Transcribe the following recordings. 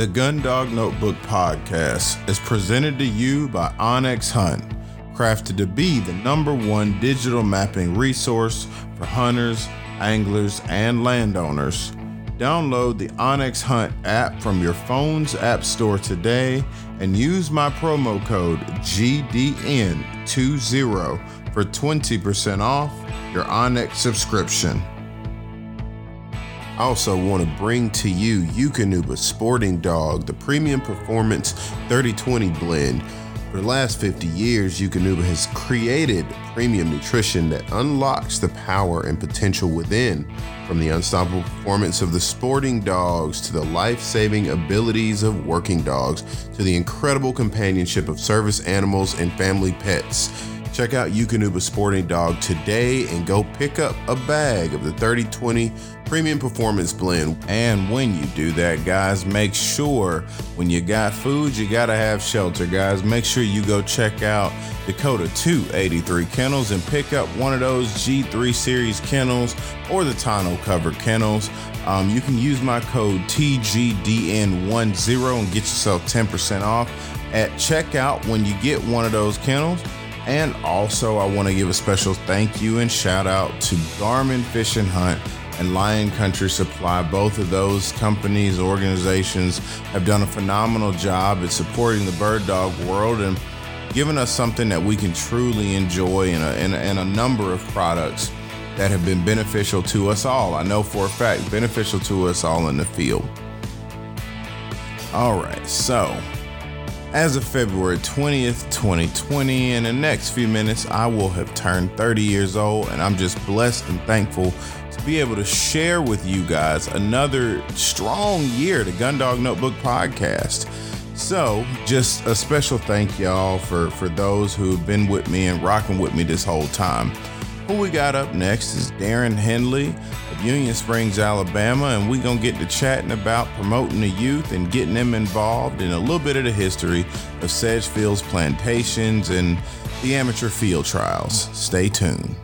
The Gundog Notebook Podcast is presented to you by onX Hunt, crafted to be the number one digital mapping resource for hunters, anglers, and landowners. Download the onX Hunt app from your phone's app store today and use my promo code GDN20 for 20% off your onX subscription. I also want to bring to you Eukanuba Sporting Dog, the premium performance 3020 blend. For the last 50 years, Eukanuba has created premium nutrition that unlocks the power and potential within, from the unstoppable performance of the sporting dogs to the life saving abilities of working dogs to the incredible companionship of service animals and family pets. Check out Eukanuba Sporting Dog today and go pick up a bag of the 3020 Premium Performance Blend. And when you do that, guys, make sure when you got food, you got to have shelter, guys. Make sure you go check out Dakota 283 Kennels and pick up one of those G3 Series kennels or the tonneau cover kennels. Um, you can use my code TGDN10 and get yourself 10% off at checkout when you get one of those kennels. And also, I want to give a special thank you and shout out to Garmin Fish and Hunt and Lion Country Supply. Both of those companies, organizations have done a phenomenal job at supporting the bird dog world and giving us something that we can truly enjoy in a, in a, in a number of products that have been beneficial to us all. I know for a fact, beneficial to us all in the field. All right, so as of February 20th, 2020, in the next few minutes, I will have turned 30 years old, and I'm just blessed and thankful to be able to share with you guys another strong year, the Gundog Notebook podcast. So, just a special thank y'all for for those who've been with me and rocking with me this whole time. Who we got up next is Darron Hendley Union Springs, Alabama, and we're gonna get to chatting about promoting the youth and getting them involved in a little bit of the history of Sedgefields plantations and the amateur field trials. Stay tuned.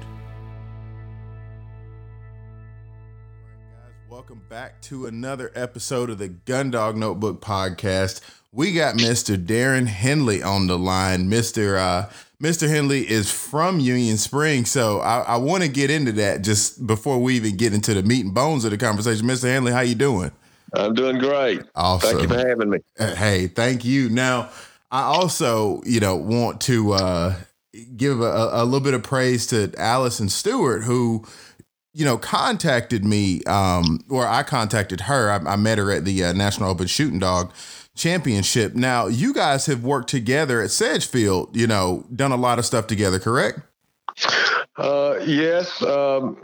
Welcome back to another episode of the Gundog Notebook Podcast. We got Mr. Darron Hendley on the line. Mr. Uh, Mr. Hendley is from Union Springs, so I, I want to get into that just before we even get into the meat and bones of the conversation. Mr. Hendley, how you doing? I'm doing great. Awesome. Thank you for having me. Hey, thank you. Now, I also, you know, want to uh, give a, a little bit of praise to Allison Stewart, who, you know, contacted me, um, or I contacted her. I, I met her at the uh, National Open Shooting Dog Championship. Now, you guys have worked together at Sedgefield, you know, done a lot of stuff together, correct? Uh, yes. Um,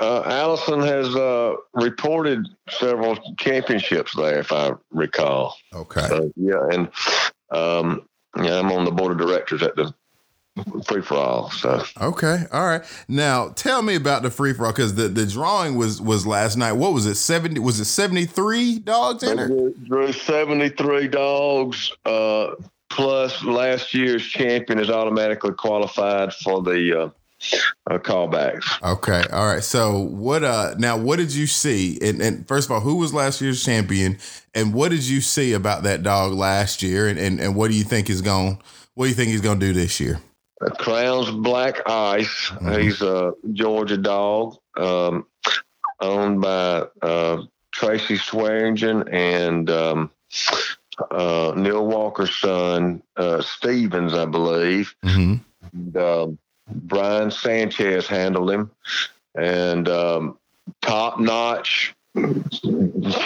uh, Allison has uh, reported several championships there, if I recall. Okay. So, yeah. And um, yeah, I'm on the board of directors at the free for all. So okay, all right. Now tell me about the free for all because the, the drawing was was last night. What was it? Seventy? Was it seventy three dogs in it? Drew seventy three dogs. Uh, plus, last year's champion is automatically qualified for the. Uh, uh, callbacks. Okay. All right. So what uh now what did you see? And, and first of all, who was last year's champion? And what did you see about that dog last year? And and, and what do you think is going what do you think he's gonna do this year? Crown's Black Ice. Mm-hmm. He's a Georgia dog, um, owned by uh, Tracy Swearingen and um, uh, Neil Walker's son, uh, Stevens, I believe. Mm-hmm. And, um, Brian Sanchez handled him, and um, top notch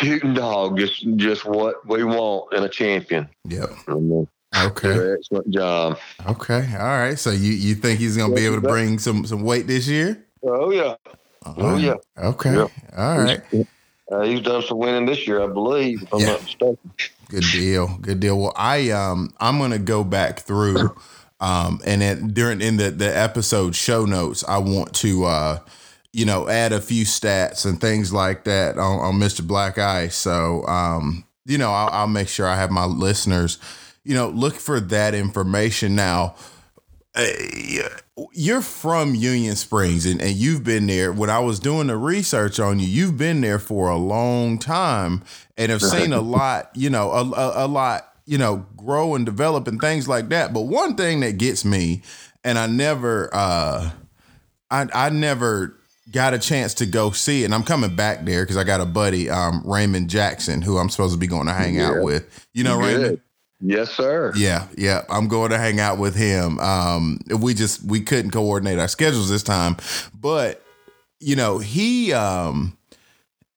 shooting dog. Just just what we want in a champion. Yep. Mm-hmm. Okay. Excellent job. Okay. All right. So you, you think he's going to be able to bring some, some weight this year? Oh, yeah. oh, yeah. Okay. Yeah. All right. Uh, he's done some winning this year, I believe, if I'm yeah. not mistaken. Good deal. Good deal. Well, I um I'm gonna go back through um and then during in the the episode show notes, I want to uh you know add a few stats and things like that on, on Mr. Black Ice. So um you know I'll, I'll make sure I have my listeners you know, look for that information now. you're from Union Springs and, and you've been there. When I was doing the research on you, you've been there for a long time and have seen a lot, you know, a, a, a lot, you know, grow and develop and things like that. But one thing that gets me, and I never, uh, I, I never got a chance to go see it. And I'm coming back there because I got a buddy, um, Raymond Jackson, who I'm supposed to be going to hang yeah. out with. You know, Good. Raymond? Yes, sir. Yeah, yeah. I'm going to hang out with him. Um, we just we couldn't coordinate our schedules this time, but you know he um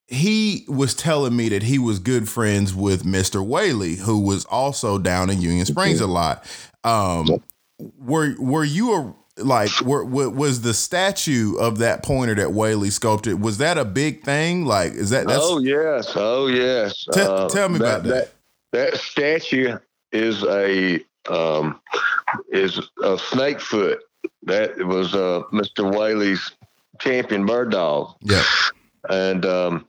he was telling me that he was good friends with Mr. Whaley, who was also down in Union Springs a lot. Um, were were you a like were, was the statue of that pointer that Whaley sculpted was that a big thing like is that oh yes oh yes T- uh, tell me that, about that. that that statue is a um, is a Snakefoot. That was uh, Mr. Whaley's champion bird dog. Yeah, and um,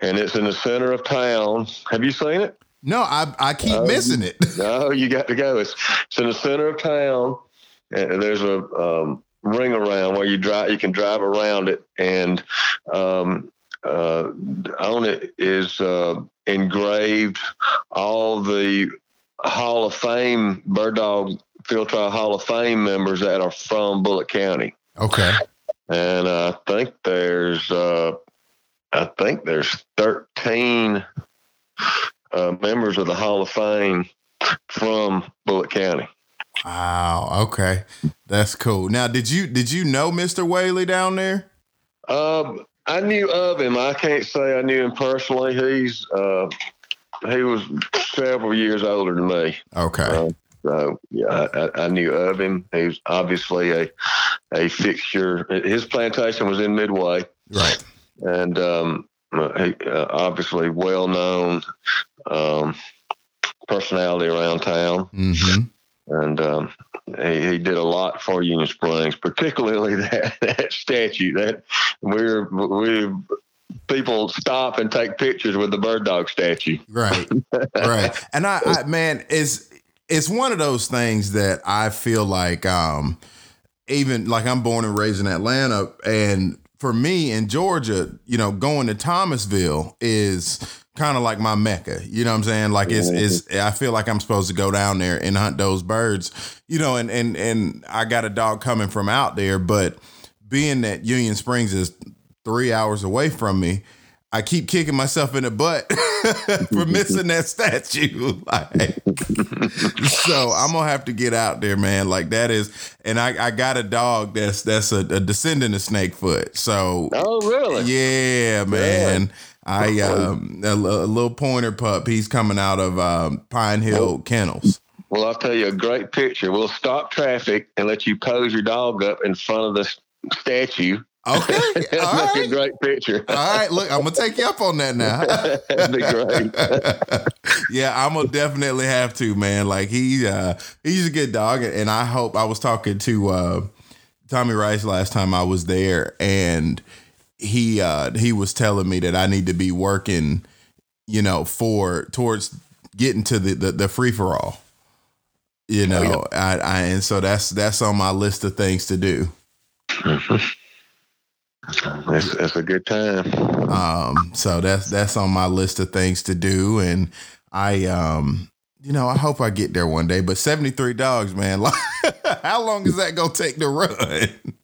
and it's in the center of town. Have you seen it? No, I I keep uh, missing it. no, you got to go. It's it's in the center of town, and there's a um, ring around where you drive. You can drive around it, and um, uh, on it is uh, engraved all the Hall of Fame Bird Dog Field Trial Hall of Fame members that are from Bullock County. Okay. And I think there's uh, I think there's 13 uh, members of the Hall of Fame from Bullock County. Wow. Okay, that's cool. Now, did you did you know Mr. Whaley down there? Um, I knew of him. I can't say I knew him personally. He's uh, he was several years older than me. Okay. Uh, so yeah, I, I, knew of him. He was obviously a a fixture. His plantation was in Midway, right? And um, he uh, obviously well known um, personality around town. Mm-hmm. And um, he, he, did a lot for Union Springs, particularly that, that statue. That we're we people stop and take pictures with the bird dog statue. Right, right. And I, I, man, it's it's one of those things that I feel like, um, even like I'm born and raised in Atlanta, and for me in Georgia, you know, going to Thomasville is kind of like my mecca. You know what I'm saying? Like it's it's I feel like I'm supposed to go down there and hunt those birds. You know, and and and I got a dog coming from out there, but being that Union Springs is three hours away from me, I keep kicking myself in the butt for missing that statue. Like, so I'm gonna have to get out there, man. Like that is, and I, I got a dog that's that's a, a descendant of Snakefoot. So oh really? Yeah, man. Yeah. I um a, a, little pointer pup. He's coming out of um, Pine Hill Kennels. Well, I'll tell you a great picture. We'll stop traffic and let you pose your dog up in front of the statue Okay. That's right. a great picture. All right. Look, I'm gonna take you up on that now. That'd be great. yeah, I'm gonna definitely have to, man. Like he uh he's a good dog and I hope I was talking to uh Tommy Rice last time I was there and he uh he was telling me that I need to be working, you know, for towards getting to the the, the free for all. You know, oh, yeah. I, I and so that's that's on my list of things to do. That's, that's a good time. Um, so that's that's on my list of things to do, and I um, you know, I hope I get there one day. But seventy three dogs, man, how long is that gonna take to run?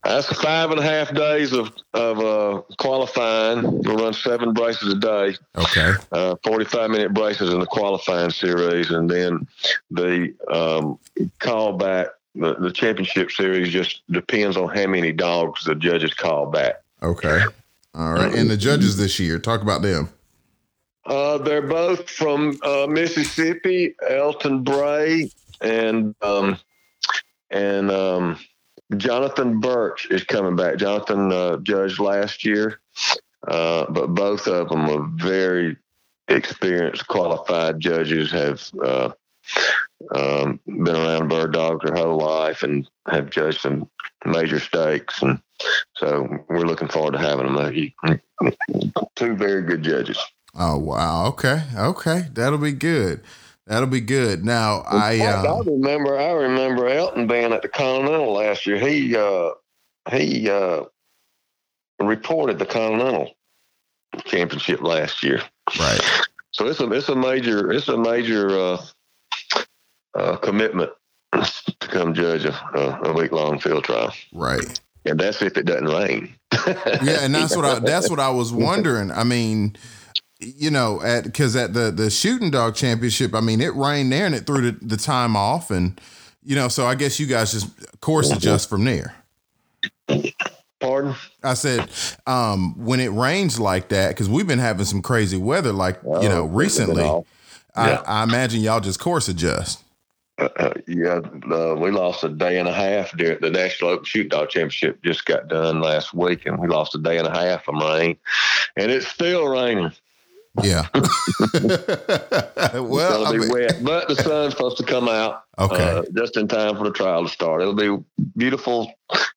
That's five and a half days of of uh, qualifying. We'll run seven braces a day. Okay. Uh, Forty five minute braces in the qualifying series, and then the um, callback. The, the championship series just depends on how many dogs the judges call back. Okay. All right. And the judges this year, talk about them. Uh, they're both from uh, Mississippi. Elton Bray and um, and um, Jonathan Birch is coming back. Jonathan uh, judged last year, uh, but both of them are very experienced, qualified judges. Have uh, um, been around bird dogs their whole life and have judged some major stakes and so we're looking forward to having them. Two very good judges. Oh wow! Okay, okay, that'll be good. That'll be good. Now I um, I remember I remember Elton being at the Continental last year. He uh, he uh, reported the Continental Championship last year. right. So it's a it's a major it's a major uh, commitment to come judge a, a week long field trial, Right. and that's if it doesn't rain. Yeah, and that's what I that's what I was wondering. I mean, you know, at because at the the shooting dog championship, I mean, it rained there and it threw the, the time off, and you know, so I guess you guys just course adjust from there. Pardon? I said, um, when it rains like that, because we've been having some crazy weather, like you know, Oh, recently. Yeah. I, I imagine y'all just course adjust. Uh, yeah, uh, we lost a day and a half during the National Open Shoot Dog Championship. Just got done last week, and we lost a day and a half of rain, and it's still raining. Yeah. It's well, I gonna be mean- wet, but the sun's supposed to come out okay. uh, just in time for the trial to start. It'll be beautiful,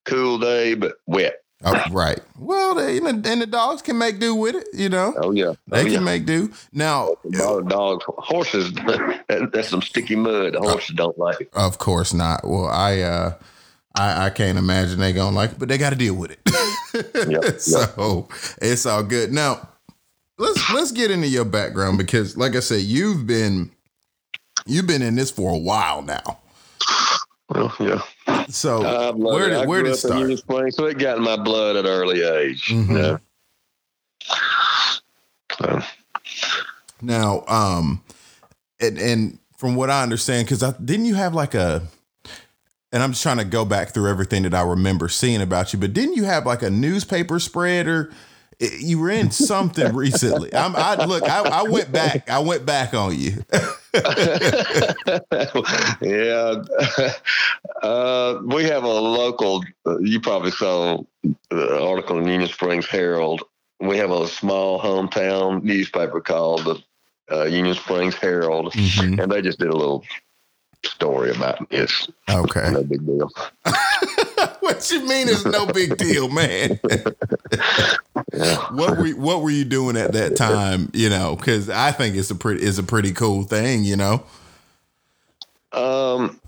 cool day, but wet. Oh, right. Well, they, and, the, and the dogs can make do with it. You know, Oh yeah, they oh, can yeah. make do. Now, Dog, dogs, horses. that- that's some sticky mud. The horses don't like it. of course not. Well, I, uh, I, I can't imagine they gonna like it, but they got to deal with it. Yep, yep. so it's all good. Now, let's let's get into your background because, like I said, you've been you've been in this for a while now. Well, yeah. So where did where did it start? So it got in my blood at an early age. Mhm. You know? So, Now, um, and and from what I understand, because I didn't you have like a, and I'm just trying to go back through everything that I remember seeing about you, but didn't you have like a newspaper spread or you were in something recently? I'm, I look, I, I went back, I went back on you. yeah. Uh, we have a local, you probably saw the article in Union Springs Herald. We have a small hometown newspaper called the uh, Union Springs Herald, Mhm. and they just did a little story about this. Okay. no big deal. what you mean it's no big deal, man? what were what were you doing at that time? You know, because I think it's a pretty it's a pretty cool thing. You know. Um,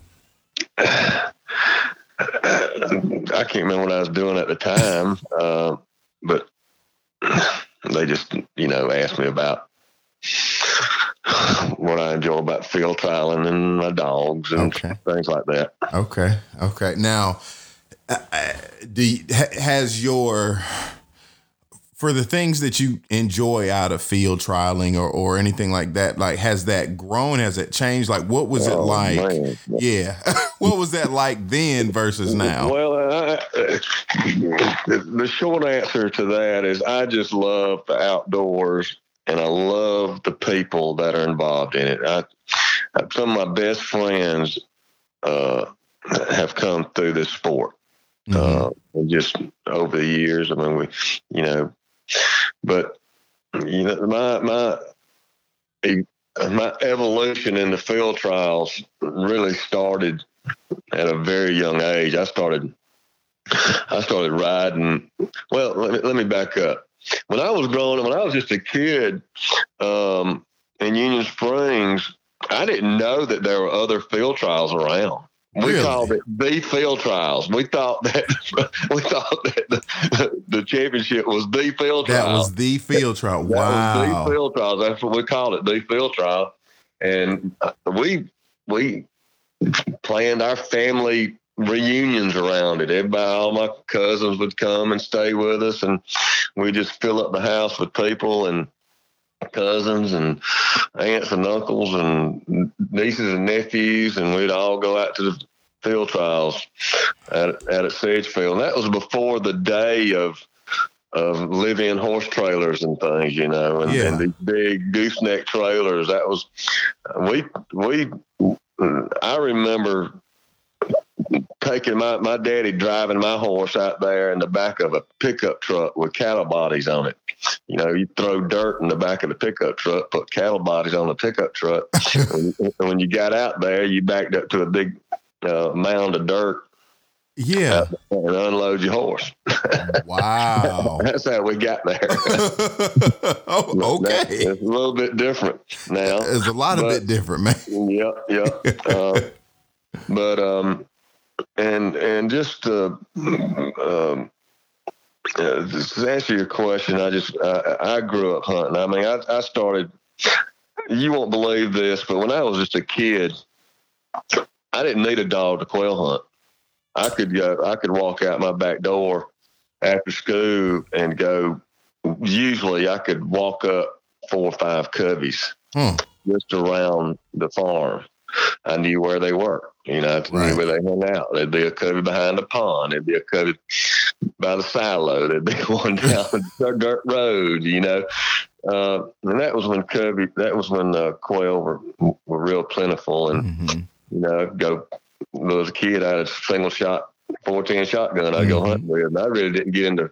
I can't remember what I was doing at the time, uh, but they just, you know, asked me about what I enjoy about field trialing and my dogs and Okay. things like that. Okay. Okay. Now, uh, uh, do you, has your for the things that you enjoy out of field trialing or, or anything like that, like has that grown? Has it changed? Like, what was it Oh, like? man. Yeah, what was that like then versus now? Well, I, the short answer to that is I just love the outdoors and I love the people that are involved in it. I, some of my best friends uh, have come through this sport. Mhm. Uh, just over the years, I mean, we, you know, but you know, my my my evolution in the field trials really started at a very young age. I started I started riding. Well, let me, let me back up. When I was growing up, when I was just a kid um, in Union Springs, I didn't know that there were other field trials around. We Really? called it the field trials. We thought that we thought that the, the championship was the field trial. That was the field trial. Wow. the field trials. That's what we called it, the field trial. And uh, we we planned our family reunions around it. Everybody, all my cousins would come and stay with us, and we just fill up the house with people and cousins and aunts and uncles and nieces and nephews, and we'd all go out to the field trials at at at Sedgefield. And that was before the day of of live-in horse trailers and things, you know, and, Yeah. and these big gooseneck trailers. That was we we. I remember taking my my daddy driving my horse out there in the back of a pickup truck with cattle bodies on it. You know, you throw dirt in the back of the pickup truck, put cattle bodies on the pickup truck. and when you got out there, you backed up to a big uh, mound of dirt Yeah. and unload your horse. Wow. That's how we got there. oh, okay. It's a little bit different now. It's a lot of bit different, man. Yep, yep. uh, but um, and and just uh, um, uh, to answer your question, I just I, I grew up hunting. I mean, I, I started. You won't believe this, but when I was just a kid, I didn't need a dog to quail hunt. I could go. I could walk out my back door after school and go. Usually, I could walk up four or five coveys Hmm. just around the farm. I knew where they were. You know, I Right. knew where they hung out. There'd be a covey behind the pond. There'd be a covey by the silo. There'd be one down the dirt road. You know, uh, and that was when covey. That was when uh, quail were were real plentiful. And Mhm. you know, I'd go. When I was a kid, I had a single shot, fourteen shotgun. I'd go Mhm. hunting with. And I really didn't get into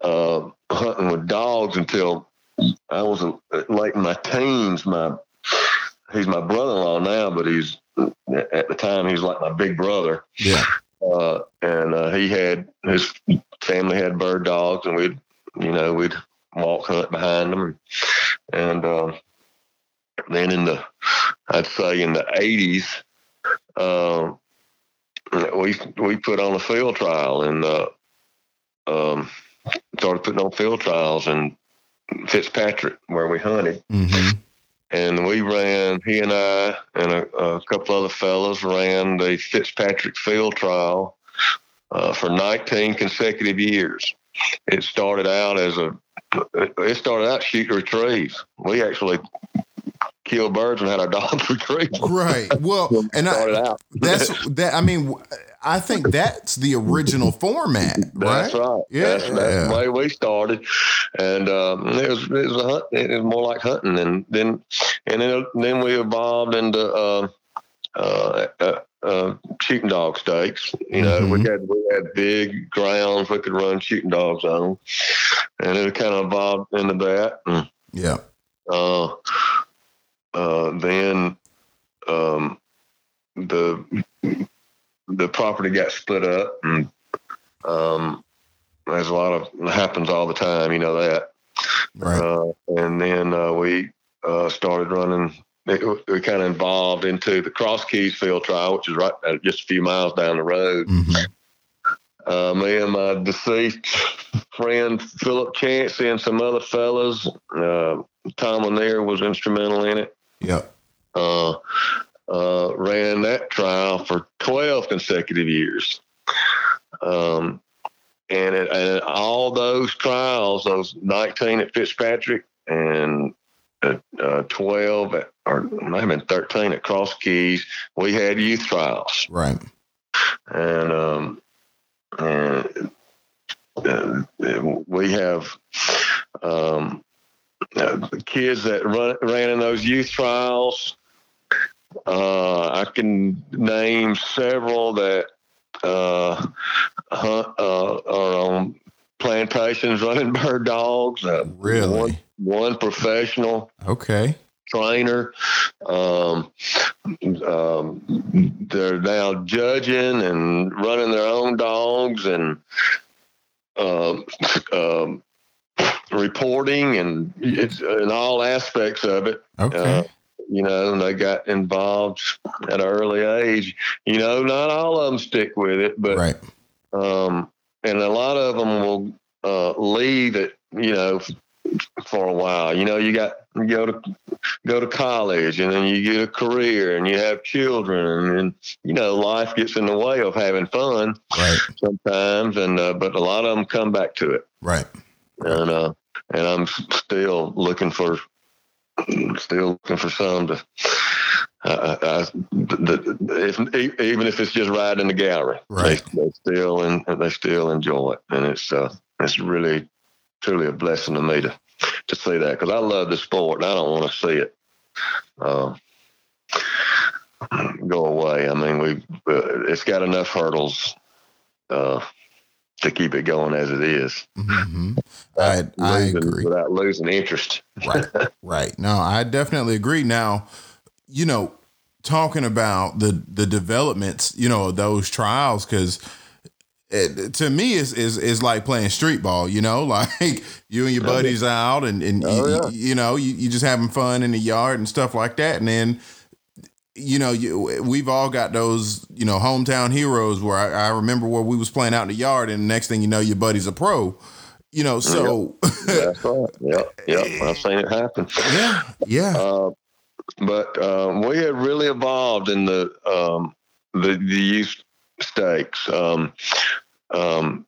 uh, hunting with dogs until I was uh, late in my teens. My he's my brother-in-law now, but he's at the time he's like my big brother. Yeah. Uh, and uh, he had his family had bird dogs, and we'd you know we'd walk hunt behind them, and uh, then in the I'd say in the eighties, uh, we we put on a field trial and uh, um, started putting on field trials in Fitzpatrick where we hunted hmm and we ran. He and I and a, a couple other fellows ran the Fitzpatrick Field Trial uh, for 19 consecutive years. It started out as a. It started out shoot and retrieve. We actually killed birds and had our dogs retrieve. them. Right. Well, and I, that's that. I mean, I think that's the original format, right? That's right. Yeah. That's, that's the way we started, and um, it was it was a hunt. It was more like hunting, and then and then then we evolved into uh, uh, uh, uh, shooting dog stakes. You know, we Mhm. had we had big grounds we could run shooting dogs on, and it kind of evolved into that. And, Yeah. uh, uh, then um, the the property got split up, and um, there's a lot of happens all the time. You know that. Right. Uh, and then uh, we uh, started running. It, we kind of involved into the Cross Keys Field Trial, which is right uh, just a few miles down the road. hmm Uh, me and my deceased friend Philip Chancey and some other fellas. Uh, Tom Lanier was instrumental in it. Yep. Uh, uh, ran that trial for 12 consecutive years. Um, and, it, and all those trials, those 19 at Fitzpatrick and uh, uh, 12 at, or might have been 13 at Cross Keys, we had youth trials Right. and um, and uh, we have um, uh, the kids that run, ran in those youth trials. Uh, I can name several that uh, hunt, uh, are on plantations running bird dogs. Uh, Really? One, one professional Okay. trainer. Um, um, they're now judging and running their own dogs and um, um, reporting and in all aspects of it. Okay. Uh, you know, and they got involved at an early age. You know, not all of them stick with it, but right. um, and a lot of them will uh, leave it, you know, for a while. You know, you got you go to go to college, and then you get a career, and you have children, and, you know, life gets in the way of having fun Right. sometimes. And uh, but a lot of them come back to it, Right. And uh, and I'm still looking for still looking for some to. Uh, uh, the, the, if, even if it's just riding the gallery, Right. they, they still and they still enjoy it, and it's uh, it's really truly a blessing to me to to see that because I love the sport and I don't want to see it uh, go away. I mean, we uh, it's got enough hurdles uh, to keep it going as it is. hmm I I agree. without losing interest. Right. Right. No, I definitely agree. Now, you know, talking about the the developments, you know, those trials because it, to me is is is like playing street ball, you know, like you and your buddies out and and oh, you, yeah. you, know you, you just having fun in the yard and stuff like that, and then you know you, we've all got those you know hometown heroes where I, I, remember where we was playing out in the yard, and the next thing you know, your buddy's a pro. You know, so yep. that's right. Yeah, yeah, I've seen it happen. Yeah, yeah. Uh, but um, we had really evolved in the um, the, the youth stakes. Um, um,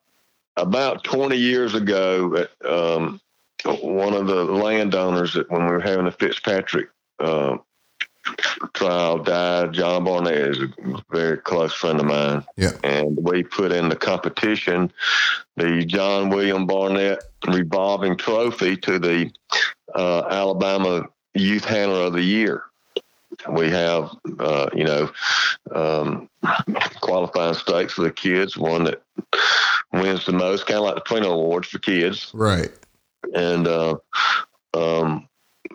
about 20 years ago, um, one of the landowners that when we were having the Fitzpatrick uh, trial died. John Barnett is a very close friend of mine. Yeah. And we put in the competition the John William Barnett revolving trophy to the uh, Alabama Youth Handler of the Year we have, uh, you know, um, qualifying stakes for the kids. One that wins the most, kind of like the Plano Awards for kids, right? And uh, um,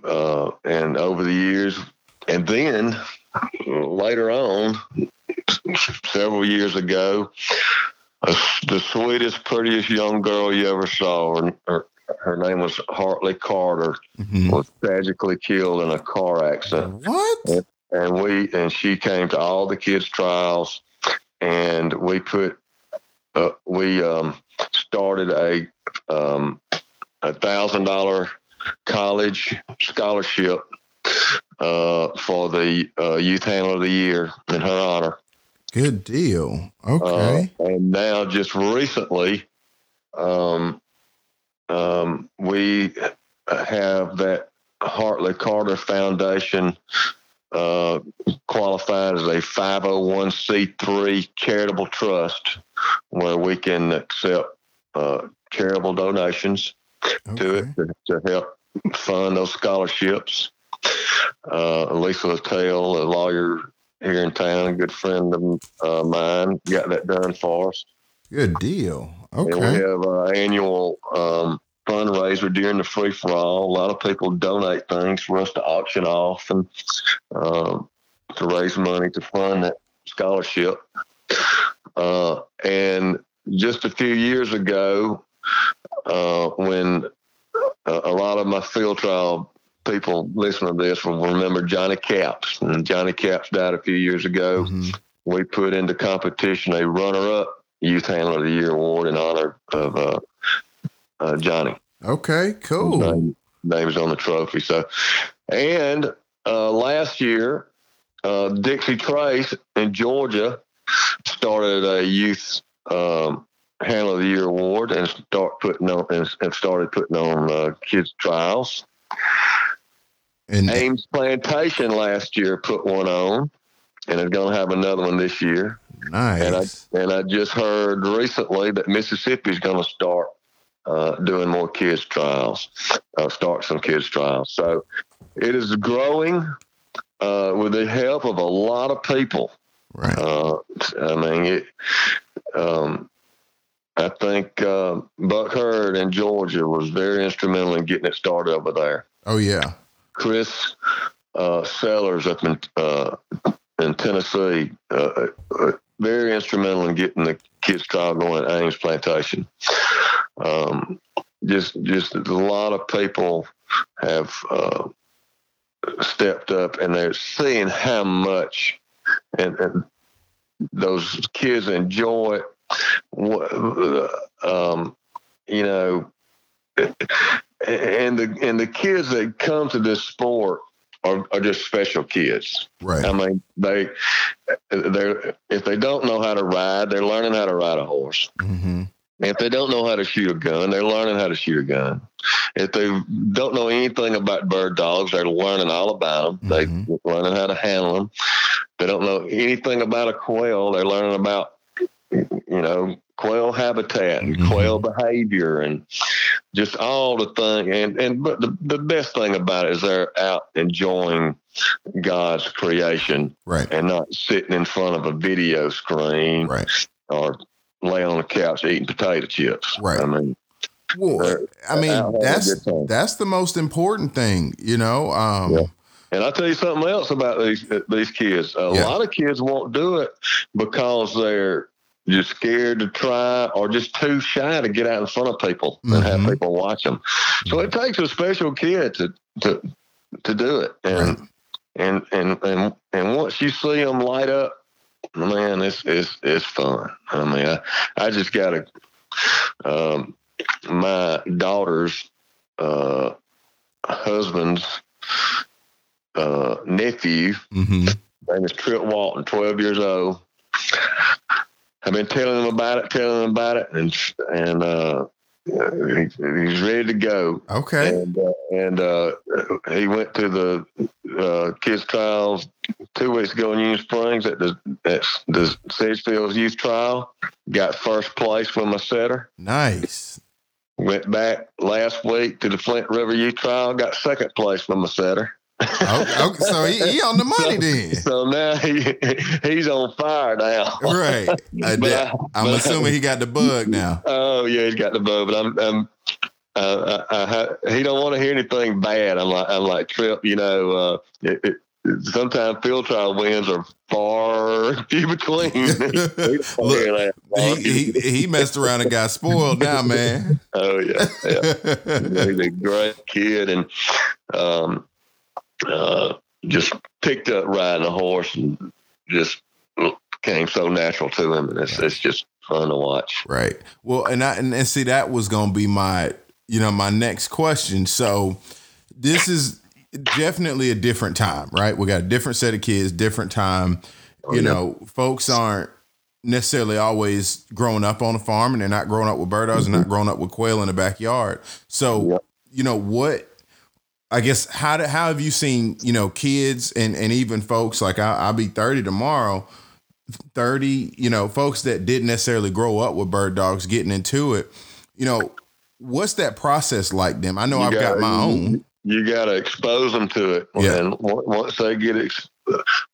uh, and over the years, and then later on, several years ago, the sweetest, prettiest young girl you ever saw, or her name was Hartley Carter, mm-hmm. was tragically killed in a car accident. What? And, and, we and she came to all the kids' trials, and we put uh, we um, started a um, a thousand dollar college scholarship uh, for the uh, youth handler of the year in her honor. Good deal. Okay. Uh, and now, just recently, um, um, we have that Hartley Carter Foundation uh, qualified as a 501c3 charitable trust where we can accept uh, charitable donations okay. to it to, to, help fund those scholarships. Uh, Lisa Littell, a lawyer here in town, a good friend of uh, mine, got that done for us. Good deal. Okay. And we have an annual um, fundraiser during the free for all. A lot of people donate things for us to auction off and um, to raise money to fund that scholarship. Uh, and just a few years ago, uh, when a lot of my field trial people listening to this will remember Johnny Caps, and Johnny Caps died a few years ago. Mm-hmm. We put into competition a runner-up Youth Handler of the Year award in honor of uh, uh, Johnny. Okay, cool. Name, names on the trophy. So, and uh, last year, uh, Dixie Trace in Georgia started a youth um, handler of the year award and start putting on and, and started putting on uh, kids trials. And Ames Plantation last year put one on, and is going to have another one this year. Nice. And I and I just heard recently that Mississippi is going to start uh, doing more kids trials, uh, start some kids trials. So it is growing uh, with the help of a lot of people. Right. Uh, I mean, it, um, I think uh, Buck Hurd in Georgia was very instrumental in getting it started over there. Oh yeah. Chris uh, Sellers up in in Tennessee, very instrumental in getting the kids trial going at Ames Plantation. Um, just just a lot of people have uh, stepped up and they're seeing how much and, and those kids enjoy it. Um, you know, and the and the kids that come to this sport are, are just special kids. Right. I mean, they they're if they don't know how to ride, they're learning how to ride a horse. Mm-hmm. If they don't know how to shoot a gun, they're learning how to shoot a gun. If they don't know anything about bird dogs, they're learning all about them. Mm-hmm. They're learning how to handle them. They don't know anything about a quail, they're learning about, you know, quail habitat and mm-hmm. quail behavior and just all the thing. And, and but the, the best thing about it is they're out enjoying God's creation right. and not sitting in front of a video screen right. or laying on a couch eating potato chips. Right. I mean, well, I mean that's that's the most important thing, you know. Um, yeah. and I'll tell you something else about these these kids. A Yeah. lot of kids won't do it because they're just scared to try or just too shy to get out in front of people and have Mhm. people watch them. So it takes a special kid to to to do it. And Right. and and and and once you see them light up, man, it's it's it's fun. I mean, I I just got to um, my daughter's uh, husband's uh, nephew. hmm Name is Trip Walton, twelve years old. I've been telling him about it, telling him about it, and and uh, he, he's ready to go. Okay. And uh, and uh, he went to the uh, kids trials two weeks ago in Union Springs at the at the Sedgefield Youth Trial. Got first place with my setter. Nice. Went back last week to the Flint River Youth Trial. Got second place with my setter. Okay, okay, so he, he on the money then. So now he he's on fire now. Right. Uh, I- I'm but assuming he got the bug now. Oh yeah, he's got the bug, but I'm, I'm uh, I, I, he don't want to hear anything bad. I'm like, I'm like Trip. You know, uh, it, it, sometimes field trial wins are far few between. He Look. He, he he messed around and got spoiled now, man. oh yeah, yeah. he's a great kid, and um, uh, just picked up riding a horse and just came so natural to him, and it's it's just fun to watch. Right. Well, and I and, and see that was gonna be my you know my next question. So this is definitely a different time, right? We got a different set of kids, different time. You know, folks aren't necessarily always growing up on a farm and they're not growing up with bird dogs and not growing up with quail in the backyard. So, Yep. you know, what I guess how do, how have you seen, you know, kids and and even folks like I, I'll be 30 tomorrow 30, you know, folks that didn't necessarily grow up with bird dogs getting into it, you know, what's that process like them? I know You I've got gotta- my own. You got to expose them to it, Yeah. and once they get ex-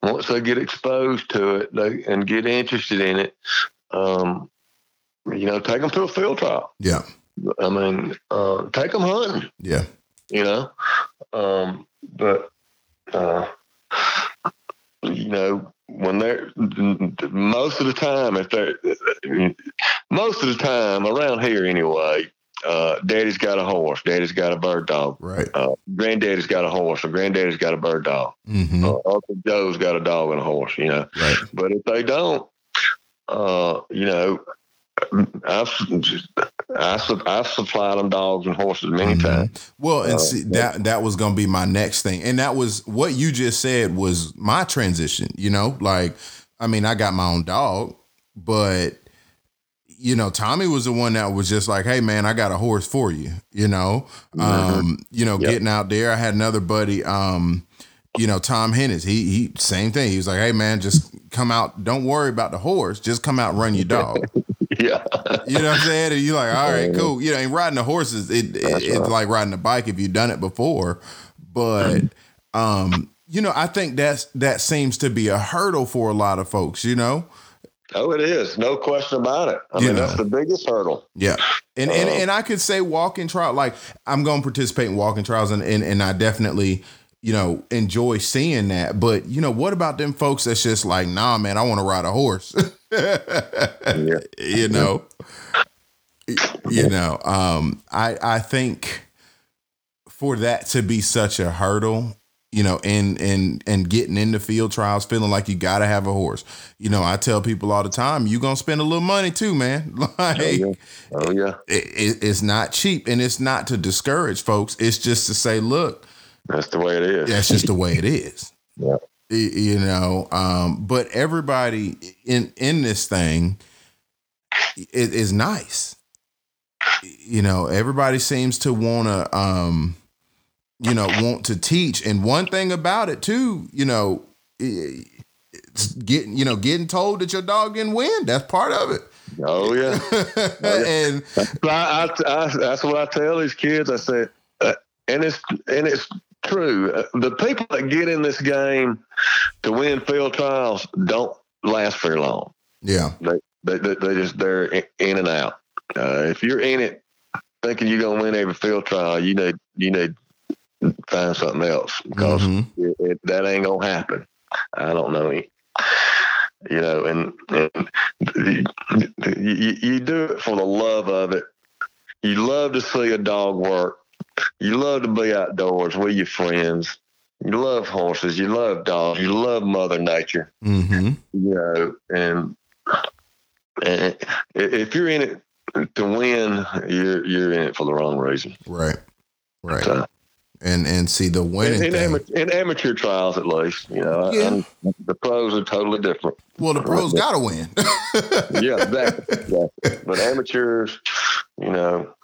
once they get exposed to it they, and get interested in it, um, you know, take them to a field trial. Yeah. I mean, uh, take them hunting. Yeah. You know, um, but uh, you know when they're most of the time if they're most of the time around here anyway. Uh, daddy's got a horse. Daddy's got a bird dog. Right. Uh, granddaddy's got a horse, or granddaddy's got a bird dog. Mm-hmm. Uh, Uncle Joe's got a dog and a horse. You know, Right. but if they don't, uh, you know, I've I've, I've supplied them dogs and horses many Mhm. times. Well, and Uh, see that that was gonna be my next thing, and that was what you just said was my transition. You know, like I mean, I got my own dog, but you know, Tommy was the one that was just like, "Hey, man, I got a horse for you." You know, um, you know, Yep. getting out there. I had another buddy, um, you know, Tom Hennis. He he, same thing. He was like, "Hey, man, just come out. Don't worry about the horse. Just come out and run your dog." Yeah, You know what I'm saying? And you're like, all right, cool. You know, and riding the horses, it, it- That's it's like riding a bike if you've done it before. But um, you know, I think that's that seems to be a hurdle for a lot of folks, you know? oh, it is, no question about it. I You mean, know. that's the biggest hurdle. Yeah. And and, Uh, and I could say walking trial, like I'm gonna participate in walking trials and, and and I definitely, you know, enjoy seeing that. But you know, what about them folks that's just like, nah, man, I want to ride a horse. Yeah. you know? You know um i i think for that to be such a hurdle you know and and and getting into field trials feeling like you gotta have a horse. You know i tell people all the time you gonna spend a little money too man. Like Oh yeah, oh yeah, it, it- it's not cheap and it's not to discourage folks. It's just to say look that's the way it is. that's just the way it is Yeah. You know um but everybody in in this thing is, is nice you know everybody seems to want to um you know want to teach and one thing about it too you know it's getting you know getting told that your dog didn't win that's part of it Oh yeah. and I, I, I, that's what I tell these kids. I said, uh, and it's and it's true. Uh, the people that get in this game to win field trials don't last very long. yeah They they, they, they just they're in and out. Uh, if you're in it thinking you're gonna win every field trial, you need you need find something else because Mhm. it, it, that ain't gonna happen. I don't know. You know, and, and you, you do it for the love of it. You love to see a dog work. You love to be outdoors with your friends. You love horses. You love dogs. You love Mother Nature. Mm-hmm. You know, and, and if you're in it to win, you're you're in it for the wrong reason. Right. Right. So, And and see the winning in, in, amateur, in amateur trials, at least, you know, Yeah. and the pros are totally different. well, the pros gotta win. Yeah, exactly. exactly. But amateurs, you know,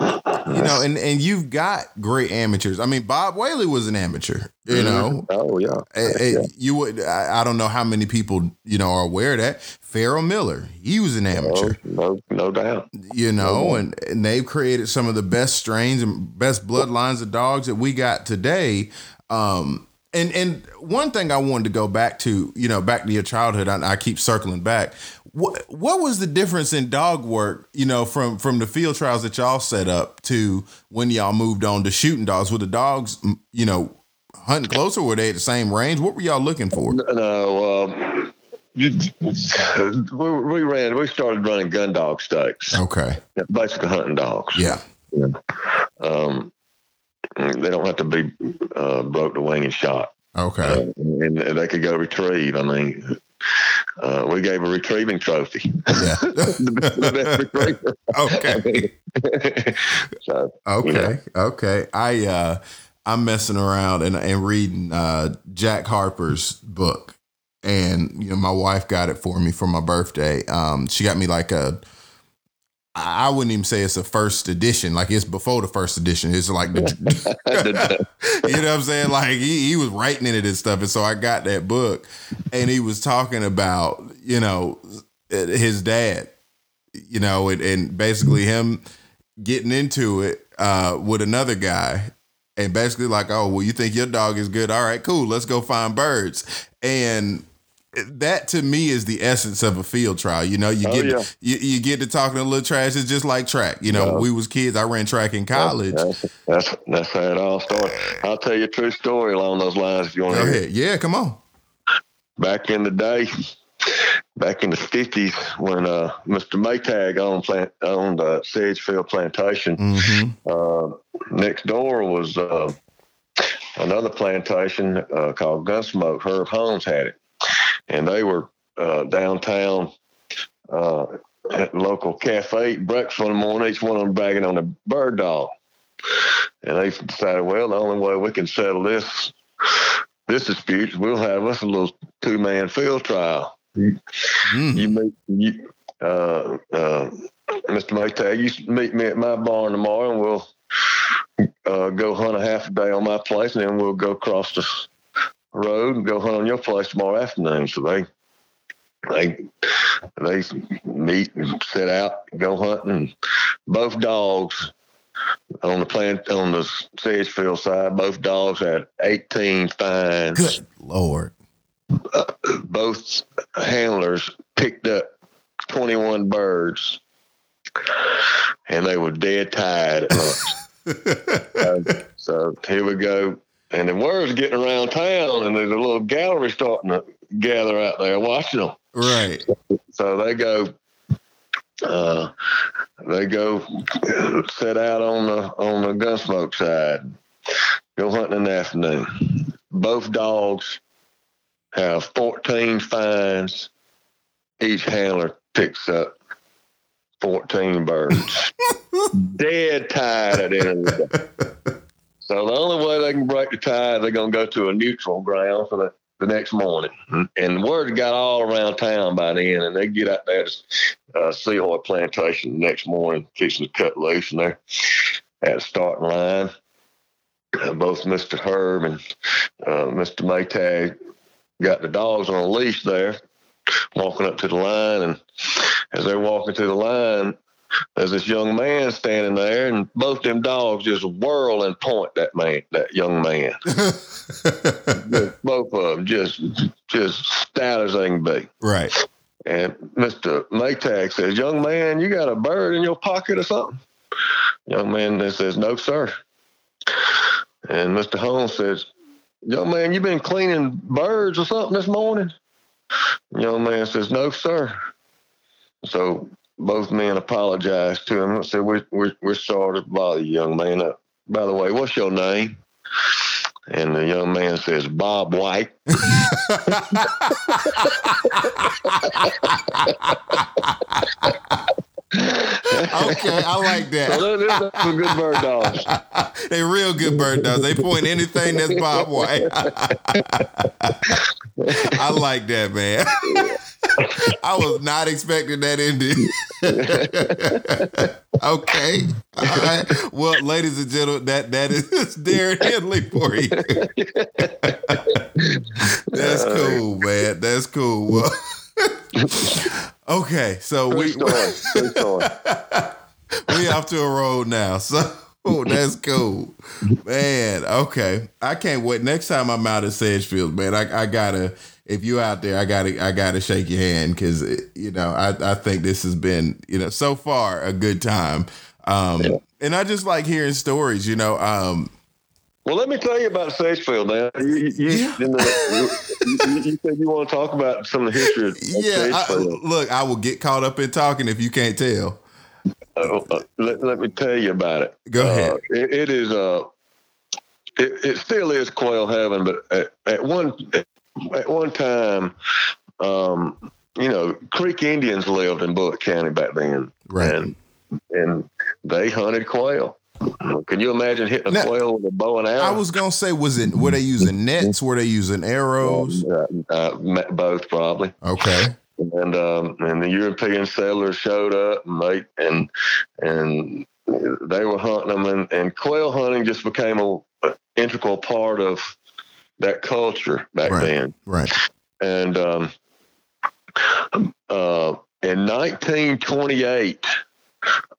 you know, and and you've got great amateurs. I mean, Bob Whaley was an amateur. You know, Oh yeah. Eh, eh, you would. I, I don't know how many people you know are aware of that. Ferrel Miller, he was an amateur. No, no, no doubt. you know, and, and they've created some of the best strains and best bloodlines of dogs that we got today. Um, and and one thing I wanted to go back to, you know, back to your childhood. I, I keep circling back. What what was the difference in dog work, you know, from from the field trials that y'all set up to when y'all moved on to shooting dogs? Were the dogs, you know, hunting closer? Were they at the same range? What were y'all looking for? No, um, you, we, we ran. We started running gun dog stakes, Okay, basically hunting dogs. yeah, Um, they don't have to be uh, broke to wing and shot. okay, Uh, and they could go retrieve. I mean, uh, we gave a retrieving trophy. yeah, the okay. so Okay, okay. I uh I'm messing around and and reading uh Jack Harper's book. And you know, my wife got it for me for my birthday. Um she got me like a I wouldn't even say it's a first edition. Like it's before the first edition. It's like the you know what I'm saying? Like he, he was writing in it and stuff. And so I got that book and he was talking about, you know, his dad, you know, and, and basically him getting into it uh, with another guy and basically like, oh, well, you think your dog is good? All right, cool. Let's go find birds. And that to me is the essence of a field trial. You know, you Oh, get yeah. you, you get to talking a little trash. It's just like track. You know, Yeah. when we was kids. I ran track in college. That's, that's that's how it all started. I'll tell you a true story along those lines if you want to hear. ahead. Yeah, come on. Back in the day, back in the fifties, when uh, Mr. Maytag owned plant owned uh, Sedgefield Plantation, hmm uh, next door was uh, another plantation uh, called Gunsmoke. Herb Holmes had it, and they were uh, downtown uh, at local cafe breakfast one morning. Each one of them bragging on a bird dog, and they decided, well, the only way we can settle this this dispute is we'll have us a little two man field trial. Mm. You meet you, uh, uh, Mr. Maytag. You meet me at my barn tomorrow, and we'll uh, go hunt a half a day on my place, and then we'll go across the road and go hunt on your place tomorrow afternoon. So they they they meet and set out, go hunting. And both dogs on the plant on the Sedgefield side, both dogs had 18 fines Good lord. both handlers picked up 21 birds and they were dead tired. Uh, so here we go. And the word's getting around town, and there's a little gallery starting to gather out there watching them. right. So they go, uh, they go set out on the on the gunsmoke side, go hunting in the afternoon. Both dogs have 14 fines. Each handler picks up 14 birds. Dead tired at the end of the day. So the only way they can break the tie, they're gonna go to a neutral ground for the, the next morning. And word got all around town by then, and they get out there to uh, Seahorse Plantation the next morning, fixing to cut loose, and they're at the starting line. Uh, both Mr. Herb and uh, Mr. Maytag got the dogs on a leash there, walking up to the line, and as they're walking to the line, there's this young man standing there, and both them dogs just whirl and point that man, that young man. Both of them just just stout as they can be. right. And Mr. Maytag says, "Young man, you got a bird in your pocket or something?" Young man then says, "No, sir." And Mr. Holmes says, Young man, you been cleaning birds or something this morning? Young man says, No, sir. So both men apologized to him and said, We're, we're, we're sorry to bother you, young man. Uh, by the way, what's your name? And the young man says, Bob White. okay, I like that. So they're some good bird dogs. they real good bird dogs. They point anything that's Bob White. I like that, man. I was not expecting that ending. okay. All right. Well, ladies and gentlemen, that that is Darron Hendley for you. That's cool, man. That's cool. Well, okay, so we we off to a road now. So oh, that's cool, man. Okay, I can't wait. Next time I'm out at Sedgefield, man, I, I gotta. If you out there, I gotta I gotta shake your hand because you know I I think this has been you know so far a good time. Um, yeah. and I just like hearing stories. You know, um, well, let me tell you about Sedgefield now. You, you, yeah. the, you, you, said you want to talk about some of the history of Yeah, I, look, I will get caught up in talking if you can't tell. Uh, uh, let, let me tell you about it. Go ahead. Uh, it, it is uh, it, it still is quail heaven, but at, at one at one time, um, you know, Creek Indians lived in Bullock County back then, right? And and they hunted quail. Can you imagine hitting a now, quail with a bow and arrow? I was gonna say, was it were they using nets? Were they using arrows? Uh, uh, both probably. Okay. And um, and the European settlers showed up and they and and they were hunting them and, and quail hunting just became a, a integral part of that culture back right. then. Right. And um, uh, in 1928,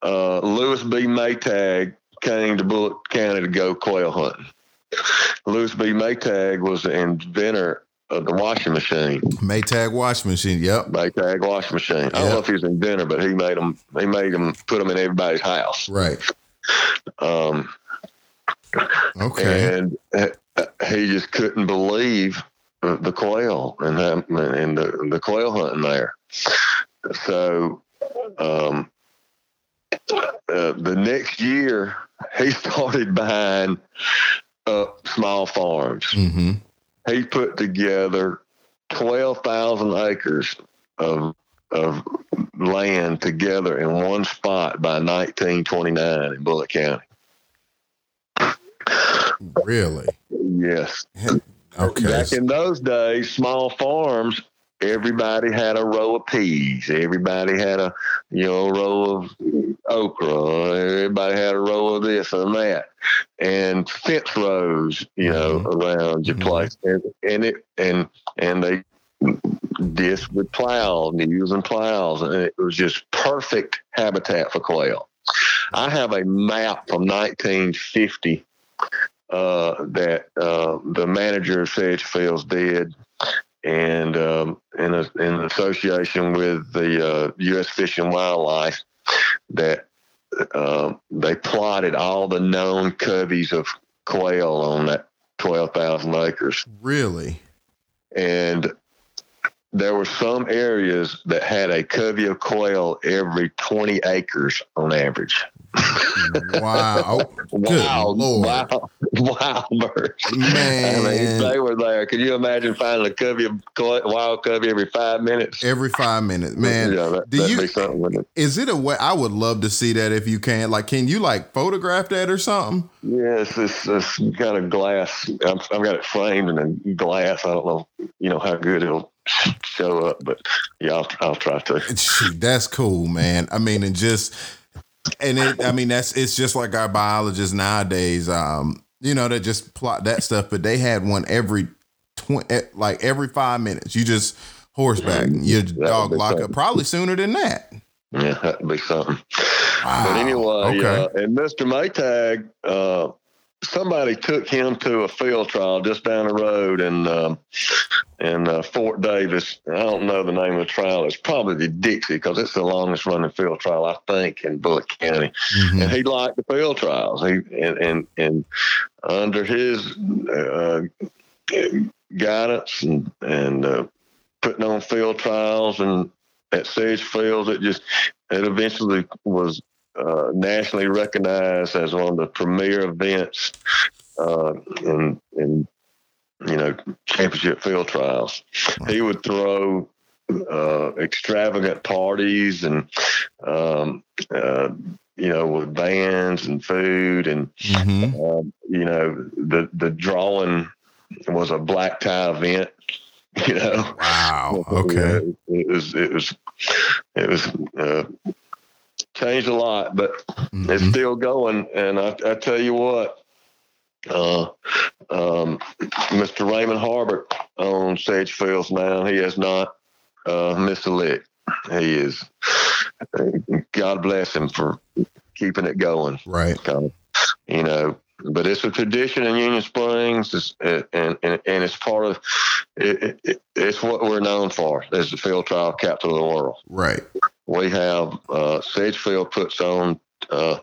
uh, Louis B. Maytag came to Bullock County to go quail hunting. Louis B. Maytag was the inventor of the washing machine. Maytag washing machine. Yep. Maytag washing machine. Yep. I don't know if he was an inventor, but he made them. He made them put them in everybody's house. Right. Um. Okay. And he just couldn't believe the quail and and the, the quail hunting there. So, um, uh, the next year he started buying up small farms. Mm-hmm. He put together twelve thousand acres of of land together in one spot by 1929 in Bullock County. Really? Yes. okay. Back in those days, small farms everybody had a row of peas. Everybody had a, you know, row of okra. Everybody had a row of this and that, and fence rows, you know, mm-hmm. around your mm-hmm. place. And, and it and and they this with plows, using plows, and it was just perfect habitat for quail. I have a map from 1950 uh, that uh, the manager of Sedgefields did and um, in, a, in association with the uh, U.S. Fish and Wildlife, that uh, they plotted all the known coveys of quail on that 12,000 acres. Really? And there were some areas that had a covey of quail every 20 acres on average. Wow. wow. Lord. Wow. Wow, birds. Man. I mean, they were there. Can you imagine finding a covey wild covey every five minutes? Every five minutes, man. Yeah, that, Do you, it. Is it a way? I would love to see that if you can. Like, can you like photograph that or something? Yes, yeah, it's, it's, kind of glass. I've, I've got it framed in a glass. I don't know, you know, how good it'll show up, but yeah, I'll, I'll try to. That's cool, man. I mean, and just and it, I mean, that's it's just like our biologists nowadays. Um, you know, they just plot that stuff, but they had one every twenty, eh, like every five minutes. You just horseback, mm-hmm. your dog lock something. up, probably sooner than that. Yeah, that'd be something. Wow. But anyway, okay. Uh, and Mr. Maytag, uh, somebody took him to a field trial just down the road in um, in uh, Fort Davis. I don't know the name of the trial. It's probably the Dixie because it's the longest running field trial I think in Bullock County. Mm-hmm. And he liked the field trials. He and and, and under his uh, guidance and and uh, putting on field trials and at Sedgefields, it just it eventually was uh, nationally recognized as one of the premier events uh, in in you know championship field trials. He would throw uh, extravagant parties and um, uh, you know with bands and food and mm-hmm. Um, you know the the drawing was a black tie event. You know, wow. Okay, it was it was it was uh, changed a lot, but mm-hmm. it's still going. And I, I tell you what, uh, um, Mr. Raymond Harbert on Sedgefields now. He has not uh, missed a lick. He is. God bless him for keeping it going. Right. you know, but it's a tradition in Union Springs, it's, and, and and it's part of it, it, It's what we're known for as the field trial capital of the world. Right we have uh, Sedgefield puts on uh,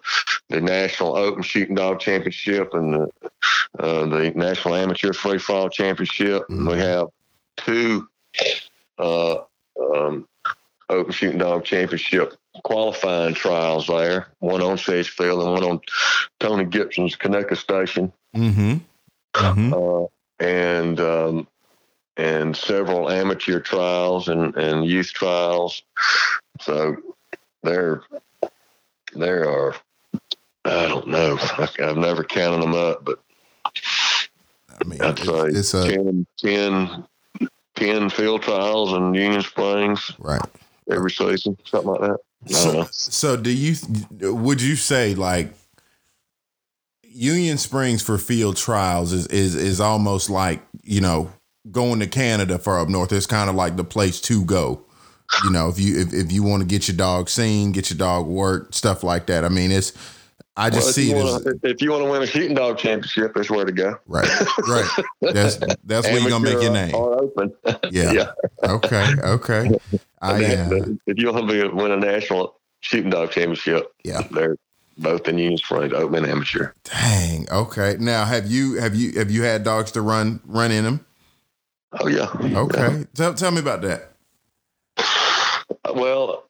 the National Open Shooting Dog Championship and the, uh, the National Amateur Free Fall Championship. Mm-hmm. We have two uh, um, Open Shooting Dog Championship qualifying trials there. One on Sedgefield and one on Tony Gibson's Conecuh Station. Mm-hmm. Mm-hmm. Uh, and um, and several amateur trials and, and youth trials. So there, there are, uh, I don't know. I, have never counted them up, but I mean, I'd say it's a, 10, 10, 10 field trials in Union Springs. Right. Every season, something like that. So, so do you, would you say like, Union Springs for field trials is is is almost like you know going to Canada for up north. It's kind of like the place to go you know, if you if, if you want to get your dog seen, get your dog work, stuff like that. I mean, it's I just well, see it wanna, if you want to win a shooting dog championship, that's where to go. Right, right. That's that's where you're gonna make your name. open. Yeah. yeah. Okay. Okay. I, uh, if you want to win a national shooting dog championship, yeah, they're both in Union Springs, open and amateur. Dang. Okay. Now, have you have you have you had dogs to run run in them? Oh yeah. Okay. Yeah. Tell tell me about that. Well,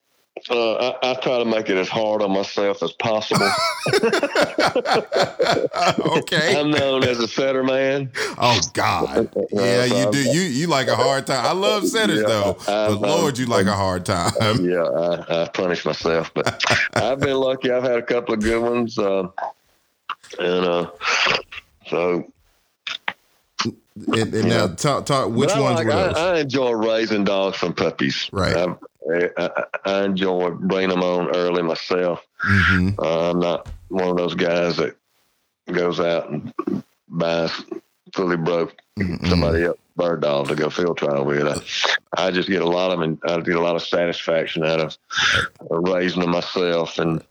uh, I, I, try to make it as hard on myself as possible. okay. I'm known as a setter man. Oh God. Yeah, you do. You you like a hard time. I love setters yeah, though, I, but I, Lord, you like a hard time. Yeah, I, I punish myself, but I've been lucky. I've had a couple of good ones, uh, and uh, so and, and now talk talk which ones like, I, I, enjoy raising dogs from puppies. Right. I, I, I enjoy bringing them on early myself. Mm-hmm. Uh, I'm not one of those guys that goes out and buys fully broke mm-hmm. somebody else bird dog to go field trial with. I, I just get a lot of I get a lot of satisfaction out of raising them myself and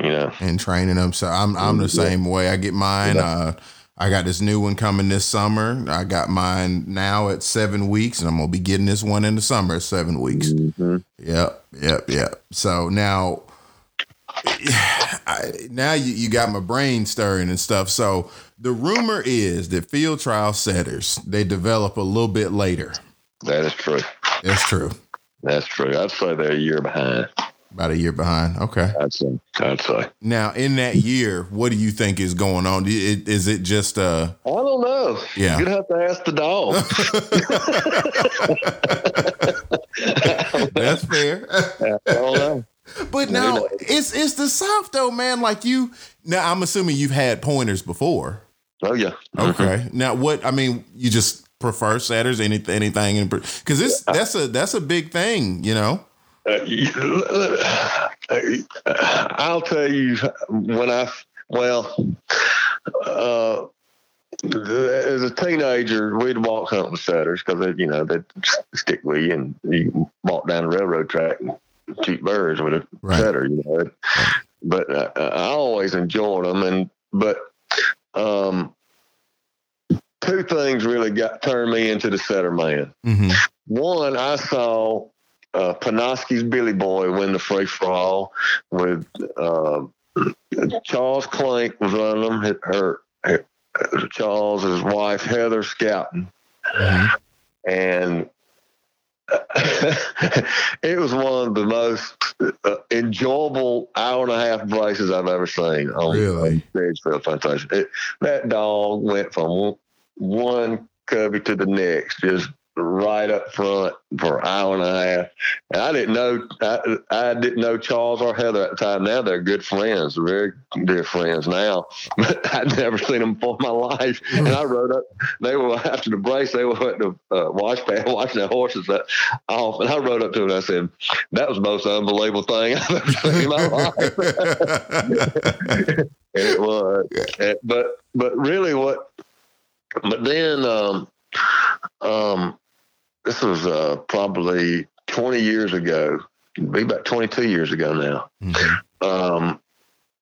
you know and training them. So I'm I'm the same way. I get mine. Yeah. Uh, I got this new one coming this summer. I got mine now at seven weeks, and I'm gonna be getting this one in the summer at seven weeks. Mm-hmm. Yep, yep, yep. So now, I, now you, you got my brain stirring and stuff. So the rumor is that field trial setters they develop a little bit later. That is true. That's true. That's true. I'd say they're a year behind. About a year behind. Okay. Say. I'd. Now, in that year, what do you think is going on? Is it just uh I don't know. Yeah. You'd have to ask the dog. That's fair. I don't know. But now it's it's the South though, man. Like you now I'm assuming you've had pointers before. Oh yeah. Okay. Now what I mean, you just prefer setters, anything anything because this that's a that's a big thing, you know. Uh, I'll tell you when I well, uh, as a teenager, we'd walk hunt with setters because you know they'd stick with you and you walk down the railroad track and shoot birds with a right. setter. You know, but uh, I always enjoyed them, and but um, two things really got turned me into the setter man. Mm-hmm. One, I saw uh, Panoski's Billy Boy win the free for all with uh, Charles Clink was running them. Her, her, her Charles, his wife Heather scouting, Mm-hmm. and it was one of the most uh, enjoyable hour and a half races I've ever seen on, Really? on Sedgefield Plantation. It, that dog went from one, one cubby to the next, just right up front for an hour and a half. And I didn't know I, I didn't know Charles or Heather at the time. Now they're good friends, very dear friends now. But I'd never seen them before in my life. And I rode up. They were after the brace. They were at the uh, wash pad watching their horses uh, off. And I rode up to them and I said, "That was the most unbelievable thing I've ever seen in my life." and it was. But but really, what? But then, um, um, this was uh, probably 20 years ago, be about 22 years ago now. Mhm. Um,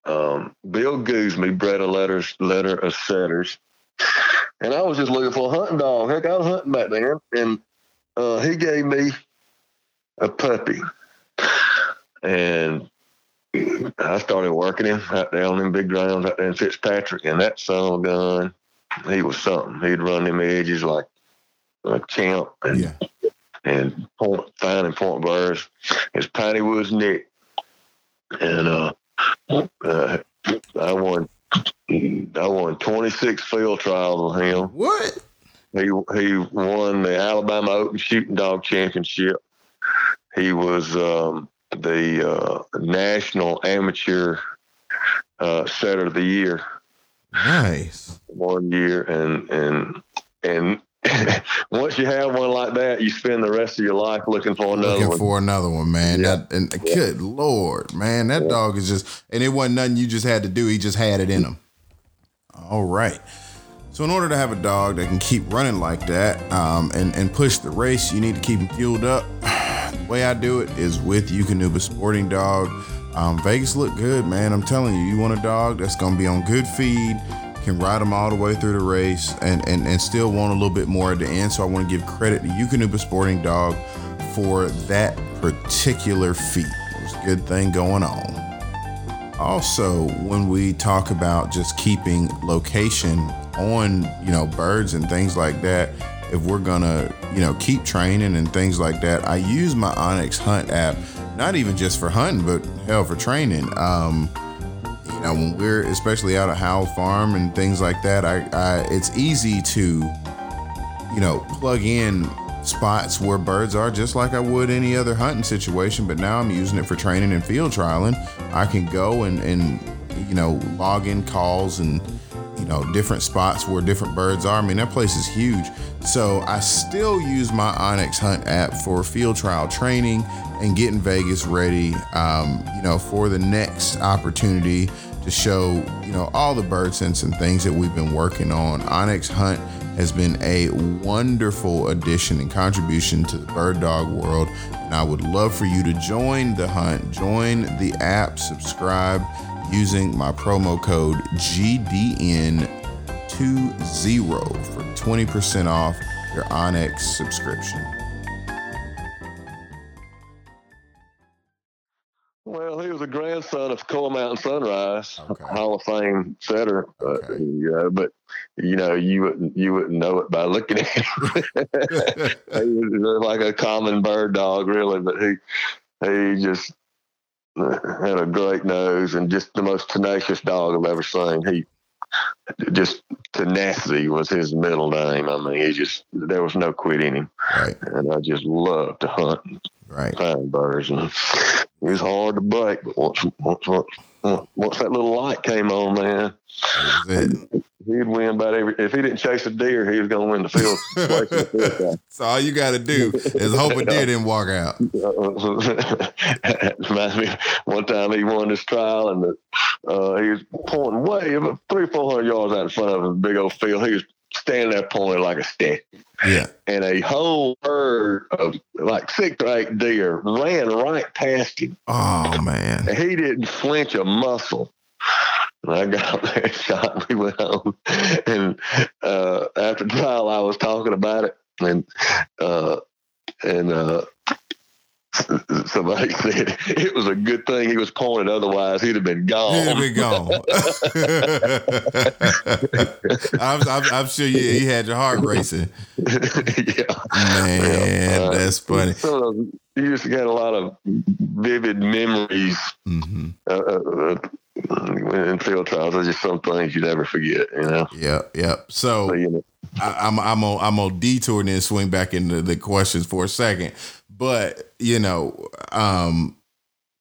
um, Bill Gooseby bred a letters, letter of setters, and I was just looking for a hunting dog. Heck, I was hunting back then, and uh, he gave me a puppy, and I started working him out there on them big grounds out there in Fitzpatrick, and that son of a gun, he was something. He'd run them edges like a champ, and Yeah. and point fine and point birds. It's Piney Woods Nick. And uh, uh I won I won twenty six field trials with him. What? He he won the Alabama Open Shooting Dog Championship. He was um, the uh, national amateur uh, setter of the year Nice. one year and and and once you have one like that, you spend the rest of your life looking for another Looking one. for another one, man. Yeah. That and good lord, man, that Yeah. dog is just and it wasn't nothing you just had to do. He just had it in him. All right. So in order to have a dog that can keep running like that um, and and push the race, you need to keep him fueled up. the way I do it is with Eukanuba Sporting Dog. Um, Vegas look good, man. I'm telling you, you want a dog that's gonna be on good feed, can ride them all the way through the race, and and and still want a little bit more at the end. So I want to give credit to Eukanuba Sporting Dog for that particular feat. It was a good thing going on. Also, when we talk about just keeping location on, you know, birds and things like that, if we're gonna, you know, keep training and things like that, I use my onX Hunt app, not even just for hunting, but hell for training. Um, you know, when we're especially out of Howell Farm and things like that, I, I it's easy to, you know, plug in spots where birds are just like I would any other hunting situation. But now I'm using it for training and field trialing. I can go and, and you know, log in calls and, you know, different spots where different birds are. I mean, that place is huge. So I still use my onX Hunt app for field trial training and getting Vegas ready, um, you know, for the next opportunity to show, you know, all the bird sense and things that we've been working on. onX Hunt has been a wonderful addition and contribution to the bird dog world. And I would love for you to join the hunt, join the app, subscribe using my promo code GDN20 for 20% off your onX subscription. Well, he was a grandson of Coal Mountain Sunrise, Okay. Hall of Fame setter. But, Okay. you know, but you know, you wouldn't you wouldn't know it by looking at him. he was like a common bird dog, really. But he he just had a great nose and just the most tenacious dog I've ever seen. He just tenacity was his middle name. I mean, he just there was no quit in him, right, and I just loved to hunt right. fine birds, and it was hard to break. But once once once, once that little light came on, man, That was it. he'd win about every. If he didn't chase a deer, he was going to win the field. the field So all you got to do is hope a deer didn't walk out. Reminds me, one time he won this trial, and the, uh, he was pointing way three, four hundred yards out in front of him, big old field. He was standing there pointing like a stick. Yeah. and a whole herd of like six or eight deer ran right past him. Oh man. And he didn't flinch a muscle. And I got there, shot, and we went home. And uh, after trial, I was talking about it, and uh, and uh, somebody said it was a good thing he was pointed, otherwise he'd have been gone. He'd have been gone. I'm, I'm, I'm, sure you, you had your heart racing. yeah, man, yeah. Uh, that's funny. So you just got a lot of vivid memories. Mm-hmm. Uh, uh, in field trials, there's just some things you never forget. You know. Yeah, yeah. So. so you know, I, am I'm on I'm on detour and then swing back into the questions for a second. But you know, um,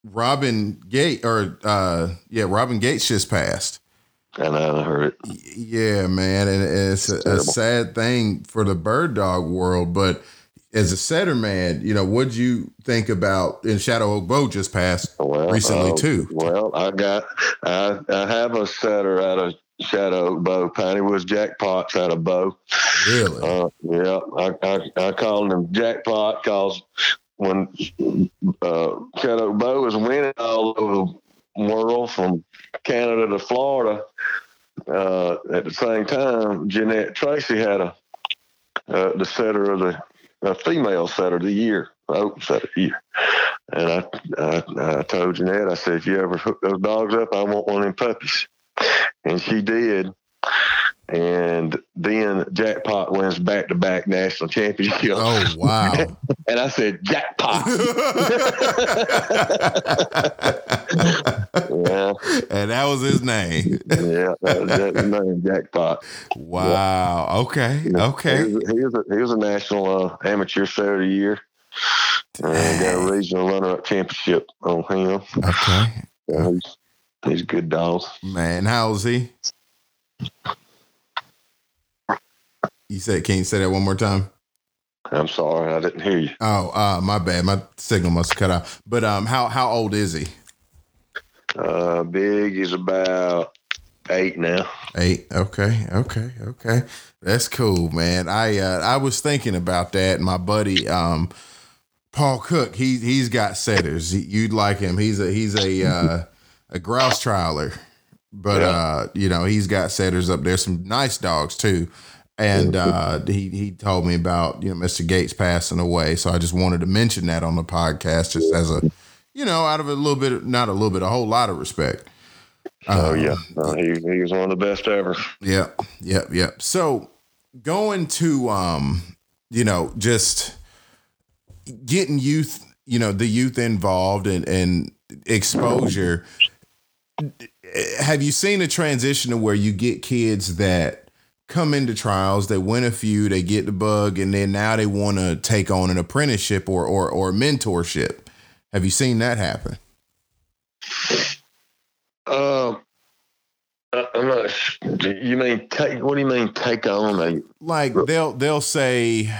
Robin Gate or uh, yeah, Robin Gates just passed. And I heard it. Yeah, man, and it's, it's a, a, sad thing for the bird dog world. But as a setter man, you know, what'd you think about? And Shadow Oak Bo just passed well, recently uh, too. Well, I got I I have a setter out of Shadow Bo. Piney was jackpots out of Bo. Really? Uh, yeah, I, I I called him jackpot because when uh, Shadow Bo was winning all over the world from Canada to Florida, uh, at the same time, Jeanette Tracy had a uh, the setter of the a female setter of the year, open setter of the year. And I, I, I told Jeanette, I said, if you ever hook those dogs up, I want one of them puppies and she did. And then Jackpot wins back to back national championship. Oh wow! and I said Jackpot. yeah, and that was his name. yeah, that was his name, Jackpot. Wow. Yeah. Okay. Okay. He was, he was, a, he was a national uh, amateur setter of the year. And got a regional runner-up championship on him. Okay. Yeah, He's a good dog. Man, how's he? You said, can you say that one more time? I'm sorry, I didn't hear you. Oh, uh, my bad. My signal must have cut out. But um, how how old is he? Uh, big is about eight now. Eight. Okay. Okay. Okay. That's cool, man. I uh, I was thinking about that. My buddy, um, Paul Cook. He he's got setters. You'd like him. He's a he's a uh, a grouse trialer, but yeah. uh, you know he's got setters up there. Some nice dogs too. And uh, he he told me about you know Mr. Gates passing away, so I just wanted to mention that on the podcast, just as a you know out of a little bit, not a little bit, a whole lot of respect. Oh um, yeah, he he was one of the best ever. Yep, yep, yep. So going to um, you know, just getting youth, you know, the youth involved and and exposure have you seen a transition to where you get kids that come into trials, they win a few, they get the bug, and then now they want to take on an apprenticeship or or or mentorship? Have you seen that happen? Um, uh, I'm not. You mean take? What do you mean take on a? Like they'll they'll say,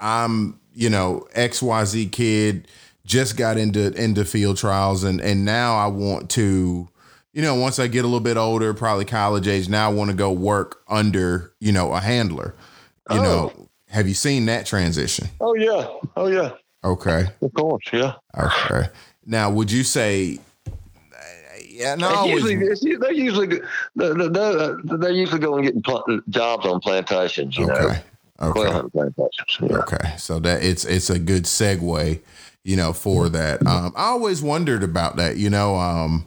I'm you know X Y Z kid just got into into field trials and and now I want to you know once I get a little bit older probably college age now I want to go work under you know a handler you oh. know have you seen that transition oh yeah oh yeah okay of course yeah okay now would you say yeah, no. Usually, they're usually they're, they're usually going getting pl- jobs on plantations. You okay. Know? Okay. Plantations, yeah. Okay. So that it's it's a good segue you know, for that. Um, I always wondered about that, you know, um,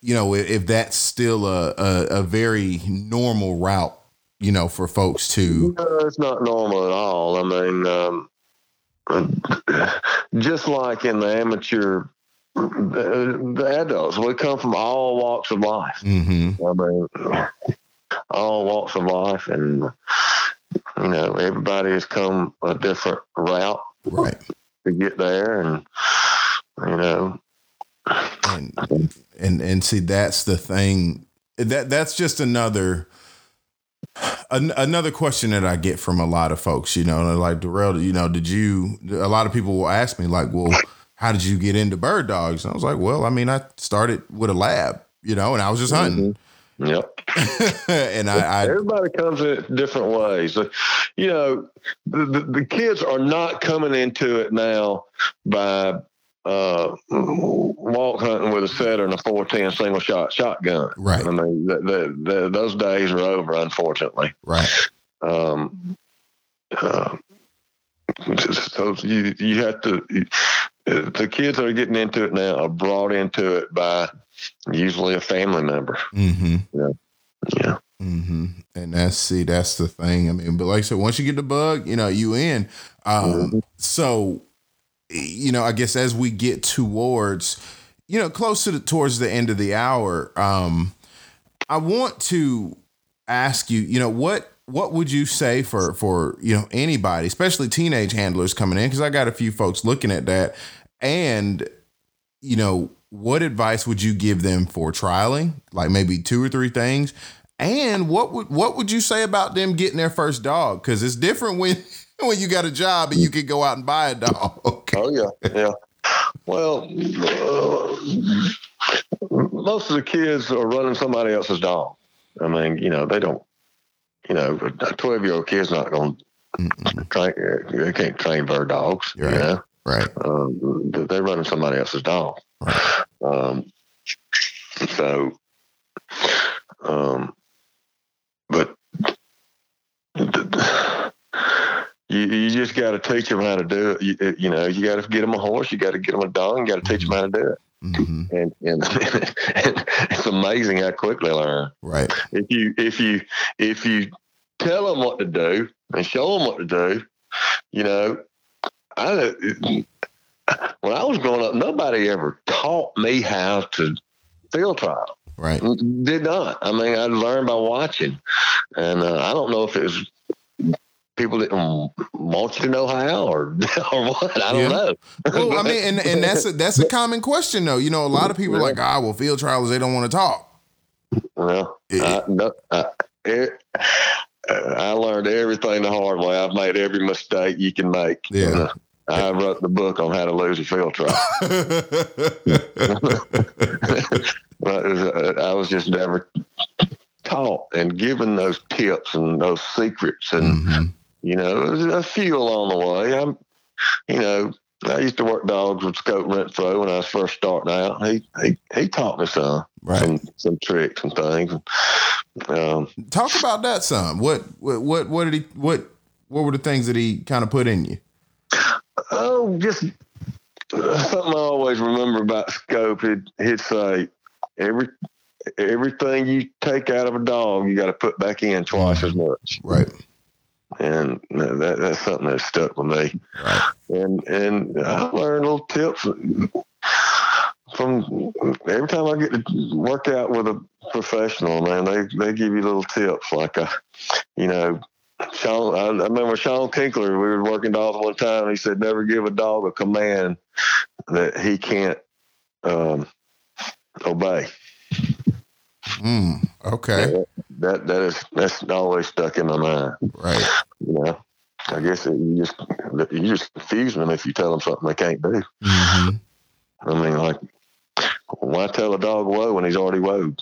you know, if, if that's still a, a, a, very normal route, you know, for folks to. No, it's not normal at all. I mean, um, just like in the amateur, the, the, adults, we come from all walks of life. Mm-hmm. I mean, all walks of life, and you know, everybody has come a different route. Right to get there, and you know, and and and see that's the thing that that's just another an, another question that I get from a lot of folks. You know, like Darrell, you know, did you? A lot of people will ask me like, well. How did you get into bird dogs? And I was like, well, I mean, I started with a lab, you know, and I was just hunting. Mm-hmm. Yep. and I, I, everybody comes in different ways. You know, the, the, the kids are not coming into it now by uh, walk hunting with a setter and a 410 single shot shotgun. Right. I mean, the, the, the, those days are over, unfortunately. Right. Um, uh, so you you have to. The kids that are getting into it now are brought into it by usually a family member. Mm-hmm. Yeah. Yeah. Mm-hmm. And that's see, that's the thing. I mean, but like I said, once you get the bug, you know, you in. Um, Mm-hmm. so you know, I guess as we get towards, you know, close to the towards the end of the hour, um, I want to ask you, you know, what what would you say for for you know anybody, especially teenage handlers coming in? Because I got a few folks looking at that, and you know, what advice would you give them for trialing? Like maybe two or three things. And what would what would you say about them getting their first dog? Because it's different when when you got a job and you can go out and buy a dog. Oh yeah, yeah. Well, uh, most of the kids are running somebody else's dog. I mean, you know, they don't. You know, a twelve-year-old kid's not going to train. They can't train bird dogs. Right. You know, Right. um, they're running somebody else's dog. Right. Um, so, um, but you, you just got to teach them how to do it. You, you know, you got to get them a horse, you got to get them a dog, you got to teach them how to do it. hmm And, and, and it's amazing how quickly they learn. Right. If you if you if you tell them what to do and show them what to do, you know, I when I was growing up, nobody ever taught me how to field trial. Right. Did not. I mean, I learned by watching, and uh, I don't know if it was people didn't want you to know how or or what. I don't Yeah. know. Well, I mean, and, and that's a that's a common question though. You know, a lot of people are like, ah, well, field trialers they don't want to talk. Well, Yeah. I, no, I, it, uh, I learned everything the hard way. I've made every mistake you can make. Yeah. And, uh, I wrote the book on how to lose a field trial. but uh, I was just never taught and given those tips and those secrets, and Mhm. you know, a few along the way. I'm, you know, I used to work dogs with Scope Renfro when I was first starting out. He he he taught me some Right. some some tricks and things. Um, Talk about that some. What what what did he what what were the things that he kind of put in you? Oh, just uh, something I always remember about Scope. He'd he'd say every everything you take out of a dog, you got to put back in twice as much. Right. and that, that's something that stuck with me. Right. And and I learned little tips from every time I get to work out with a professional. Man, they they give you little tips like, a, you know. Sean, I, I remember Shawn Kinkelaar. We were working dogs one time. He said, "Never give a dog a command that he can't um, obey." Mm, okay. That that is that's always stuck in my mind. Right. You know, I guess it, you just you just confuse them if you tell them something they can't do. hmm I mean, like, why tell a dog whoa when he's already woed?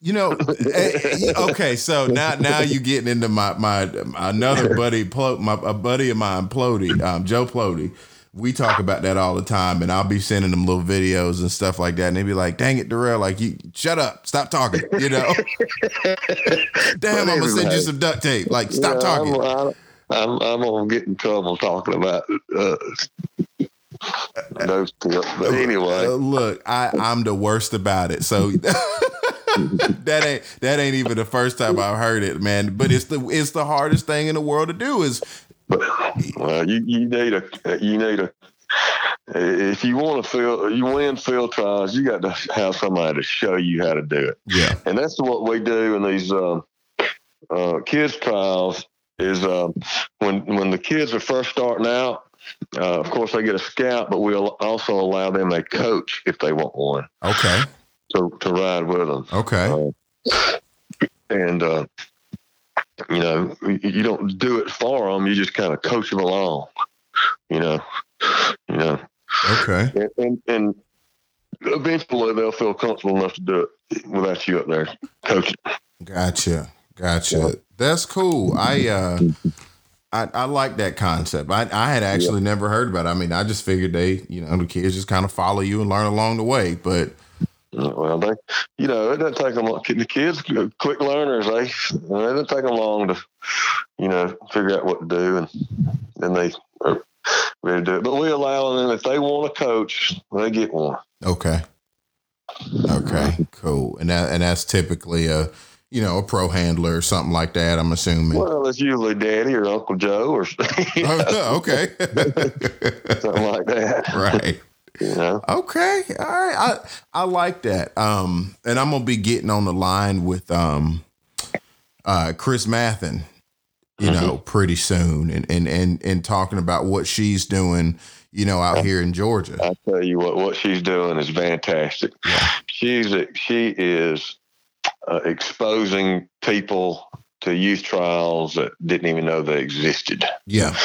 You know, eh, okay. So now, now you getting into my my another buddy, Plo, my a buddy of mine, Plody, um, Joe Plody. We talk about that all the time, and I'll be sending them little videos and stuff like that, and they be like, "Dang it, Darrell! Like you, shut up, stop talking." You know, damn, I'm gonna send you some duct tape. Like, stop Yeah, talking. I'm, I'm, I'm gonna get in trouble talking about uh, tips. But anyway, Uh, look, I I'm the worst about it. So that ain't that ain't even the first time I've heard it, man. But it's the it's the hardest thing in the world to do is but well, you you need a you need a if you want to feel you win field trials, you got to have somebody to show you how to do it. yeah and that's what we do in these um, uh, kids trials is um, when when the kids are first starting out uh, of course they get a scout but we'll also allow them a coach if they want one. Okay. To, to ride with them. Okay. And uh, you know you you don't do it for them you just kind of coach them along you know you know. Okay. And, and, and eventually they'll feel comfortable enough to do it without you up there coaching. Gotcha. Gotcha. That's cool. I uh I, I like that concept. I, I had actually yeah. never heard about it. I mean, I just figured they, you know, the kids just kind of follow you and learn along the way. But uh, well, they, you know, it doesn't take them long. The kids, quick learners, they, it doesn't take them long to, you know, figure out what to do, and then they are ready to do it. But we allow them if they want a coach, they get one. Okay. Okay. Cool. And that and that's typically a you know, a pro handler or something like that. I'm assuming. Well, it's usually Daddy or Uncle Joe or oh, okay, something like that. Right. You know? Okay. All right. I I like that. Um, and I'm gonna be getting on the line with um, uh, Chris Mathin, you mm-hmm. know, pretty soon, and and and and talking about what she's doing, you know, out here in Georgia. I tell you what, what she's doing is fantastic. She's she is uh, exposing people to youth trials that didn't even know they existed. Yeah.